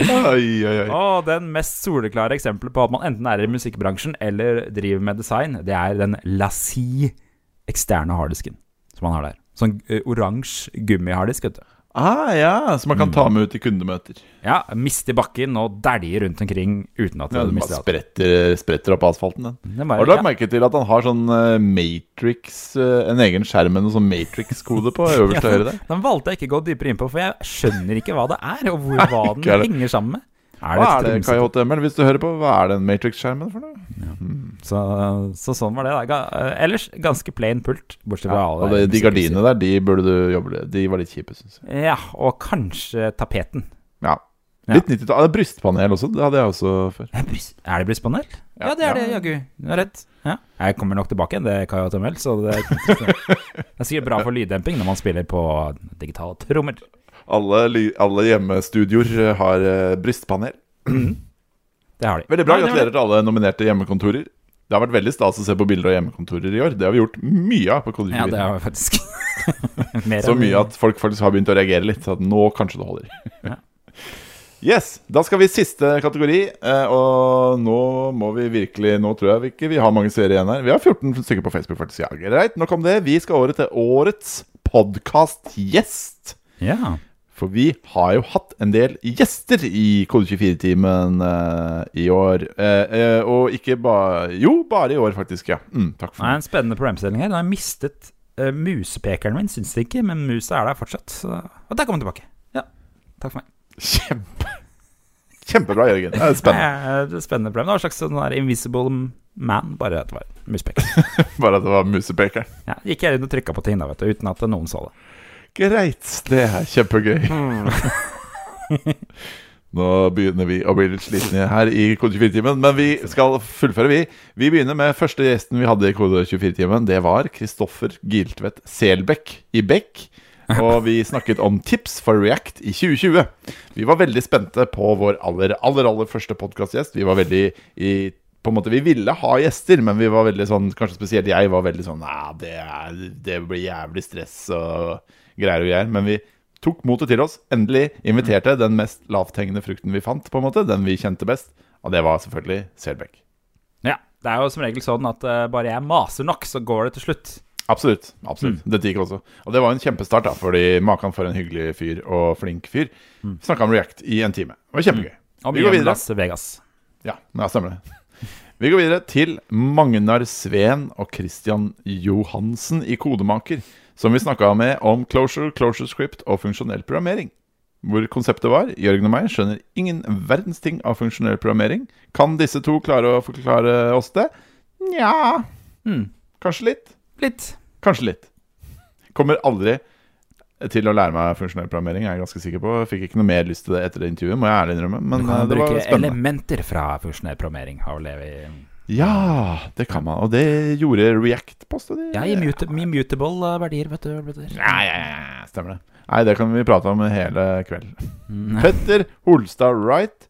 Oi, oi, oi. Og den mest soleklare eksempelet på at man enten er i musikkbransjen eller driver med design, det er den Lassie eksterne harddisken som han har der. Sånn uh, oransje gummiharddisk, vet du. Ah, ja, Som man kan ta med ut i kundemøter. Ja, miste i bakken og dælje rundt omkring uten at Ja, du mister alt. spretter, spretter opp asfalten, den. den bare, Har du lagt ja, merke til at han har sånn eh, Matrix eh, En egen skjerm med noe sånn Matrix-kode på øverste høyre der? den valgte jeg ikke å gå dypere inn på, for jeg skjønner ikke hva det er, og hvor, hva den henger sammen med. Er Hva er det. Kai HTML? Hvis du hører på, hva er den Matrix-skjermen for noe? Så, så sånn var det. Da. Eh, Ellers ganske plain pult, bortsett fra Ja, alle det, de gardinene der, de burde du jobbe med. De var litt kjipe, syns jeg. Ja, og kanskje tapeten. Ja. Ja. Litt 90-tall. Ah, Brystpanel også, det hadde jeg også før. Er det brystpanel? Ja, Ja. det er det, jaggu. Du har rett. Ja. Jeg kommer nok tilbake igjen, det Kai HTML, så det er, det er sikkert bra for lyddemping når man spiller på digitale trommer. Alle, alle hjemmestudioer eh, har eh, brystpanel. Det har de. Veldig bra. Gratulerer til alle nominerte hjemmekontorer. Det har vært veldig stas å se på bilder av hjemmekontorer i år. Det har vi gjort mye av på det. Ja, det har vi faktisk. Mer Så mye at folk faktisk har begynt å reagere litt. Så at nå kanskje det holder. Ja. Yes, Da skal vi i siste kategori. eh, Og nå må vi virkelig Nå tror jeg vi ikke vi har mange seere igjen her. Vi har 14 stykker på Facebook, faktisk. Ja, greit, nok om det. Vi skal over til årets podkastgjest. Ja. For vi har jo hatt en del gjester i Kode24-timen uh, i år. Uh, uh, og ikke bare Jo, bare i år, faktisk. Ja. Mm, takk Det for er en spennende problemstilling her. Nå har jeg mistet musepekeren min, syns jeg ikke, men musa er der fortsatt. Så. Og der kom den tilbake. Ja. Takk for meg. Kjempe Kjempebra, Jørgen. Det er spennende. Eh, Det er spennende problem. Det var en slags sånn der invisible man, bare at det var musepeker. Bare at det var musepekeren. Ja, gikk jeg inn og trykka på ting da, vet du, uten at noen så det. Greit. Det er kjempegøy. Nå begynner vi å bli litt slitne her i Kode 24-timen, men vi skal fullføre, vi. Vi begynner med første gjesten vi hadde i Kode 24-timen. Det var Kristoffer Giltvedt Selbekk i Beck. Og vi snakket om tips for React i 2020. Vi var veldig spente på vår aller, aller, aller første podkastgjest. Vi var veldig i på en måte, Vi ville ha gjester, men vi var veldig sånn Kanskje spesielt jeg var veldig sånn Nei, det, det blir jævlig stress og greier og greier. Men vi tok motet til oss. Endelig inviterte den mest lavthengende frukten vi fant, på en måte. Den vi kjente best. Og det var selvfølgelig Selbekk. Ja, det er jo som regel sånn at uh, bare jeg maser nok, så går det til slutt. Absolutt. absolutt Dette gikk også. Og det var en kjempestart, da, fordi Makan for en hyggelig fyr og flink fyr. Mm. Snakka om React i en time. Det var kjempegøy. Og Vi går videre. Las Vegas. Ja, ja, stemmer det. Vi går videre til Magnar Sveen og Christian Johansen i Kodemaker, som vi snakka med om closure, closure script og funksjonell programmering. Hvor konseptet var Jørgen og meg skjønner ingen verdens ting av funksjonell programmering. Kan disse to klare å forklare oss det? Nja Mm. Kanskje litt. Litt. Kanskje litt. Kommer aldri til å lære meg funksjonell programmering, jeg er ganske sikker på. Jeg fikk ikke noe mer lyst til det etter det intervjuet, må jeg ærlig innrømme. Men Du eh, kan det var bruke spennende. elementer fra funksjonell programmering. Har vel det vi Ja, det kan man. Og det gjorde React, påstod de. Ja, i immutable eh, verdier, vet du. Vet du. Ja, ja, ja, stemmer det. Nei, det kan vi prate om hele kvelden. Mm. Petter Holstad Wright,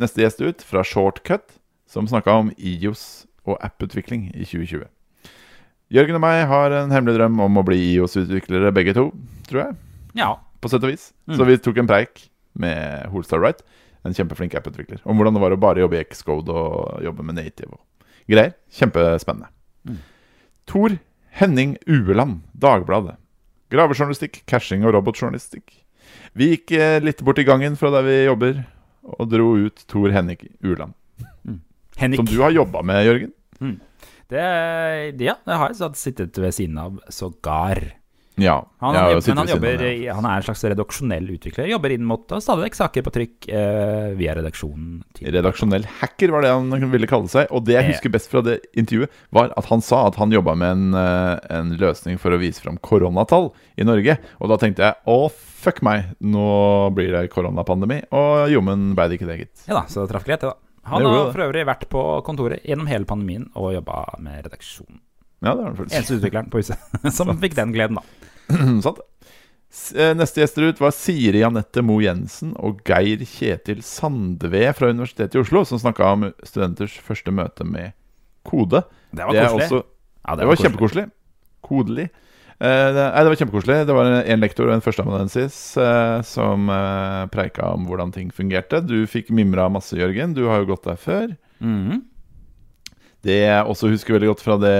neste gjest ut, fra Shortcut, som snakka om IOS og apputvikling i 2020. Jørgen og meg har en hemmelig drøm om å bli IOS-utviklere begge to, tror jeg. Ja. På sett og vis. Mm. Så vi tok en preik med Holstad Wright, en kjempeflink apputvikler, om hvordan det var å bare jobbe i Xcode og jobbe med native og greier. Kjempespennende. Mm. Tor Henning Ueland, Dagbladet. Gravejournalistikk, caching og robotjournalistikk. Vi gikk eh, litt bort i gangen fra der vi jobber, og dro ut Tor Henning Ueland. Henrik. Som du har jobba med, Jørgen. Det, ja, det har jeg sittet ved siden av sågar. Ja. Han, han, jobber, men han, jobber, han er en slags redaksjonell utvikler. Jobber inn mot stadig vekk saker på trykk eh, via redaksjonen. Redaksjonell hacker var det han ville kalle seg. Og det jeg husker best fra det intervjuet, var at han sa at han jobba med en, eh, en løsning for å vise fram koronatall i Norge. Og da tenkte jeg å, fuck meg, nå blir det koronapandemi. Og jommen ble det ikke det, gitt. Ja da, så det traff det, da. Han har for øvrig vært på kontoret gjennom hele pandemien og jobba med redaksjon. Ja, det var en. Eneste utvikleren på huset som fikk den gleden, da. Sant eh, Neste gjester ut var Siri Anette Mo Jensen og Geir Kjetil Sandve fra Universitetet i Oslo, som snakka om studenters første møte med kode. Det var koselig. også ja, Det var kjempekoselig. Kodelig. Eh, det, nei, det var kjempekoselig. Det var en lektor og en førsteamanuensis eh, som eh, preika om hvordan ting fungerte. Du fikk mimra masse, Jørgen. Du har jo gått der før. Mhm. Det jeg også husker veldig godt fra det,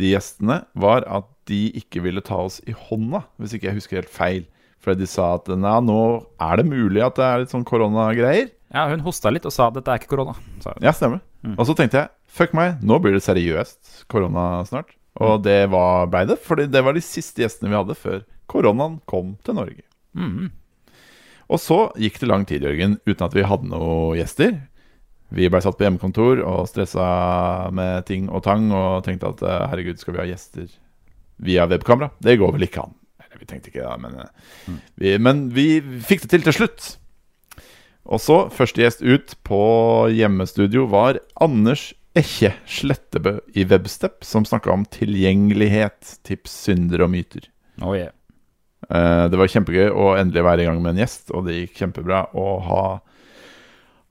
de gjestene, var at de ikke ville ta oss i hånda, hvis ikke jeg husker helt feil. Fordi de sa at nei, nå er det mulig at det er litt sånn koronagreier. Ja, hun hosta litt og sa dette er ikke korona. Ja, stemmer. Mm. Og så tenkte jeg fuck meg, nå blir det seriøst korona snart. Og det var, ble det, fordi det var de siste gjestene vi hadde før koronaen kom til Norge. Mm. Og så gikk det lang tid, Jørgen, uten at vi hadde noen gjester. Vi ble satt på hjemmekontor og stressa med ting og tang og tenkte at herregud, skal vi ha gjester via webkamera? Det går vel ikke an. Eller vi tenkte ikke det, men, mm. vi, men vi fikk det til til slutt. Og så, første gjest ut på hjemmestudio var Anders Ekkje Slettebø i Webstep, som snakka om tilgjengelighet, tips, synder og myter. Oh, yeah. Eh, Det var kjempegøy å endelig være i gang med en gjest, og det gikk kjempebra å ha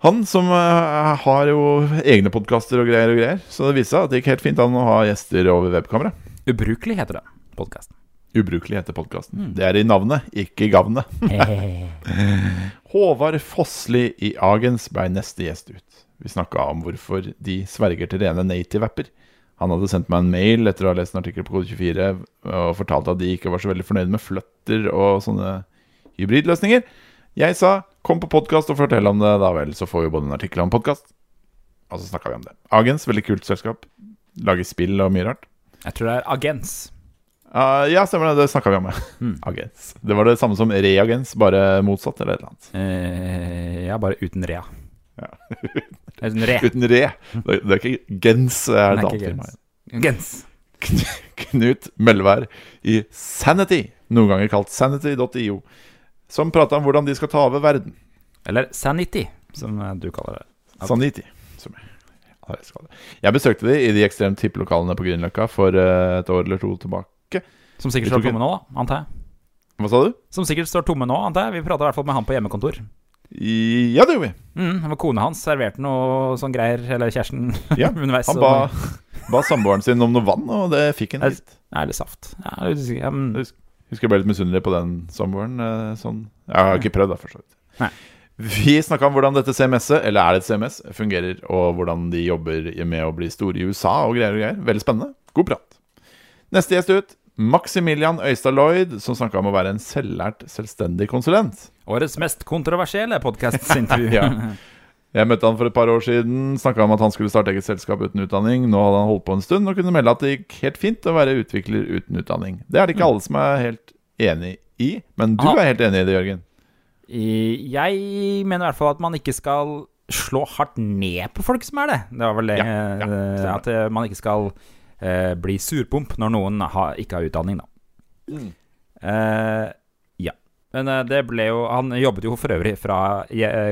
han som eh, har jo egne podkaster og greier og greier. Så det viste seg at det gikk helt fint an å ha gjester over webkamera. Ubrukelig heter det, podkasten. Ubrukelig heter podkasten. Det er i navnet, ikke i gavnet. Håvard Fossli i Agens ble neste gjest ut. Vi snakka om hvorfor de sverger til rene native-apper. Han hadde sendt meg en mail etter å ha lest en artikkel på Kode24 og fortalte at de ikke var så veldig fornøyd med Flutter og sånne hybridløsninger. Jeg sa 'kom på podkast og fortell om det', da vel, så får vi både en artikkel og en podkast. Og så snakka vi om det. Agens, veldig kult selskap. Lager spill og mye rart. Jeg tror det er agens. Uh, ja, stemmer det. Det snakka vi om. Mm. Agens. Det var det samme som reagens, bare motsatt, eller et eller annet. Uh, ja, bare uten rea. Ja. Uten re. Uten re. Det det er ikke gens, er det ikke gens. Gens. Knut Møllevær i Sanity, noen ganger kalt sanity.io, som prata om hvordan de skal ta over verden. Eller sanity, som du kaller det. Sanity, har jeg det. Jeg besøkte de i de ekstremt hippe lokalene på Grünerløkka for eh, et år eller to tilbake. Som sikkert står tomme nå, da, antar jeg. Hva sa du? Som sikkert står tomme nå, antar jeg. Vi prata i hvert fall med han på hjemmekontor. Ja, det gjorde vi. Mm, var kona hans serverte noe sånn greier, eller kjæresten, Ja, underveis. Han ba, ba samboeren sin om noe vann, og det fikk han Er- litt. Ja, eller saft. Ja, jeg er. Ja, men- Husker jeg ble litt misunnelig på den samboeren. eh, Sånn. Jeg har ikke prøvd, da, for så vidt. Vi snakka om hvordan dette CMS-et, eller er det et CMS, fungerer, og hvordan de jobber med å bli store i USA og greier og greier. Veldig spennende. God prat. Neste gjest ut, Maximilian Øystad Lloyd, som snakka om å være en selvlært, selvstendig konsulent. Årets mest kontroversielle podkastintervju. Ja. Jeg møtte han for et par år siden, snakka om at han skulle starte eget selskap uten utdanning. Nå hadde han holdt på en stund og kunne melde at det gikk helt fint å være utvikler uten utdanning. Det er det ikke alle som er helt enig i, men du Ah. er helt enig i det, Jørgen. Jeg mener i hvert fall at man ikke skal slå hardt ned på folk som er det. Det var vel det Ja, ja, eh. At eh, man ikke skal eh, bli surpomp når noen har, ikke har utdanning, da. Mm. Eh, ja. Men det ble jo Han jobbet jo for øvrig fra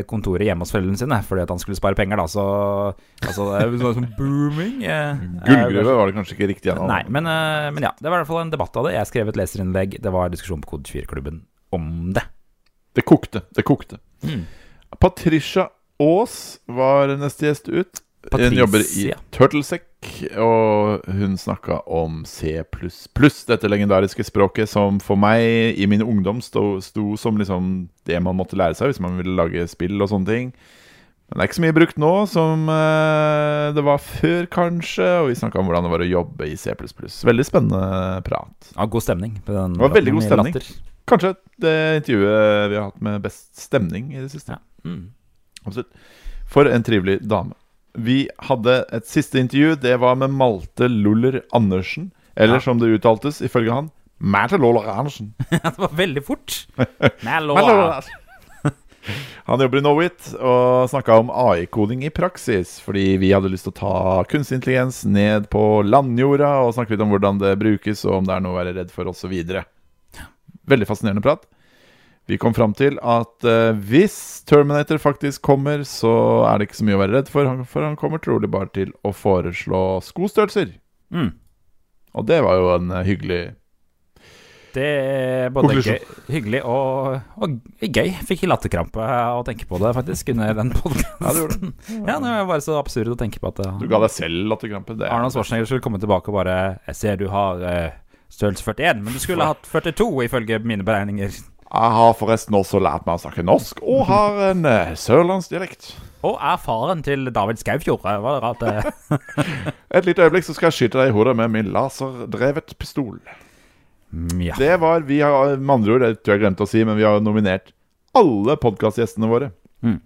kontoret hjemme hos foreldrene sine fordi at han skulle spare penger, da, så Altså, det var sånn booming. eh, Gullgruve var det kanskje ikke riktig ennå. Nei, men, men ja. Det var i hvert fall en debatt av det. Jeg skrev et leserinnlegg. Det var diskusjon på Kode 24-klubben om det. Det kokte. Det kokte. Mm. Patricia Aas var neste gjest ut. Hun jobber i Turtleseck, og hun snakka om C++, dette legendariske språket som for meg i min ungdom sto, sto som liksom det man måtte lære seg hvis man ville lage spill og sånne ting. Men det er ikke så mye brukt nå som eh, det var før, kanskje. Og vi snakka om hvordan det var å jobbe i C++. Veldig spennende prat. Ja, god stemning. På den Det var veldig god stemning. latter. Kanskje det intervjuet vi har hatt med best stemning i det siste. Ja. Mm. Absolutt. For en trivelig dame. Vi hadde et siste intervju. Det var med Malte Luller Andersen. Eller Ja. som det uttaltes, ifølge han, Malte Luller Andersen. det var veldig fort. Han jobber i Knowit og snakka om AI-koding i praksis. Fordi vi hadde lyst til å ta kunstig intelligens ned på landjorda og snakke litt om hvordan det brukes, og om det er noe å være redd for, osv. Veldig fascinerende prat. Vi kom fram til at eh, hvis Terminator faktisk kommer, så er det ikke så mye å være redd for, han- for han kommer trolig bare til å foreslå skostørrelser. Mm. Og det var jo en eh, hyggelig Det er både Konklusjon. gøy, hyggelig og, og gøy. Fikk latterkrampe av å tenke på det, faktisk, under den podkasten. Ja, du gjorde Ja, det var bare så absurd å tenke på at Du uh, ga deg selv latterkrampe. Det er- Arnold Schwarzenegger skulle komme tilbake og bare Jeg ser du har uh, størrelse 41, men du skulle hatt 42 ifølge mine beregninger. Jeg har forresten også lært meg å snakke norsk, og har en uh, sørlandsdialekt. Og er faren til David Skaufjord. eh, Var det rart? det? Et lite øyeblikk, så skal jeg skyte deg i hodet med min laserdrevet pistol. Ja. Det var, vi har, med andre ord, det tror jeg glemte å si, men vi har nominert alle podkastgjestene våre. Mm.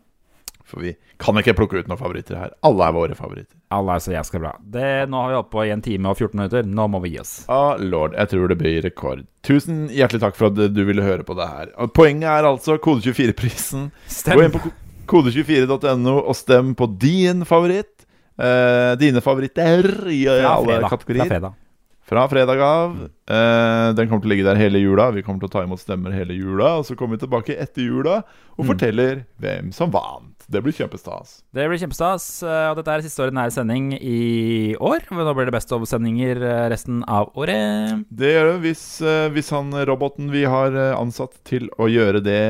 For vi kan ikke plukke ut noen favoritter her. Alle er våre favoritter. Alle er så jæskla bra. Det, nå har vi holdt på i en time og 14 minutter. Nå må vi gi oss. Ah, lord, jeg tror det blir rekord. Tusen hjertelig takk for at du ville høre på det her. Poenget er altså Kode24-prisen. Gå inn på kode24.no og stem på din favoritt. Eh, dine favoritter i Fra alle fredag. kategorier. Fra fredag. Fra fredag av. Eh, den kommer til å ligge der hele jula. Vi kommer til å ta imot stemmer hele jula. Og så kommer vi tilbake etter jula og Mm. forteller hvem som vant. Det blir kjempestas. Det blir kjempestas. eh, Og dette er siste ordinære sending i år. Nå blir det Best of-sendinger eh, resten av året. Det gjør det hvis, eh, hvis han roboten vi har ansatt til å gjøre det,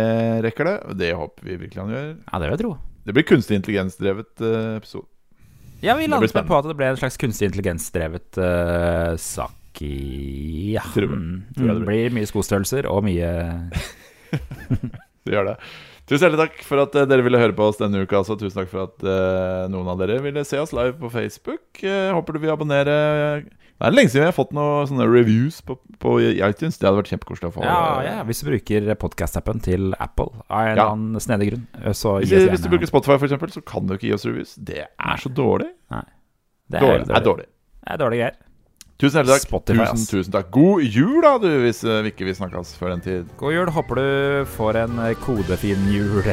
rekker det. Det håper vi virkelig han gjør. Ja, det vil jeg tro. Det blir kunstig intelligens-drevet episode. Ja, vi Det landet på at det ble en slags kunstig intelligensdrevet uh, sak i Ja. Tror jeg. Mm. Tror jeg Mm, det det blir mye skostørrelser og mye Det gjør det. Tusen hjertelig takk for at eh, dere ville høre på oss denne uka. Altså. Tusen takk for at uh, noen av dere ville se oss live på Facebook. Uh, håper du vil abonnere. Det er lenge siden vi har fått noen sånne reviews på, på iTunes. Det hadde vært kjempekoselig å få. Ja, ja, hvis du bruker podkast-appen til Apple av en Ja. annen snedig grunn, så Hvis, oss hvis du bruker Spotify, for eksempel, så kan du ikke gi oss reviews. Det er så dårlig. det Dårlig. Det er dårlig. Det er dårlige greier. Tusen hjertelig takk. Spotify, tusen, tusen takk. God jul, da, du, hvis eh, vi ikke vil snakkes før den tid. God jul. Håper du får en eh, kodefin jul.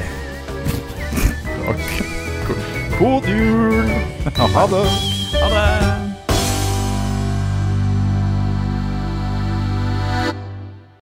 God jul! Ha det! Ha det!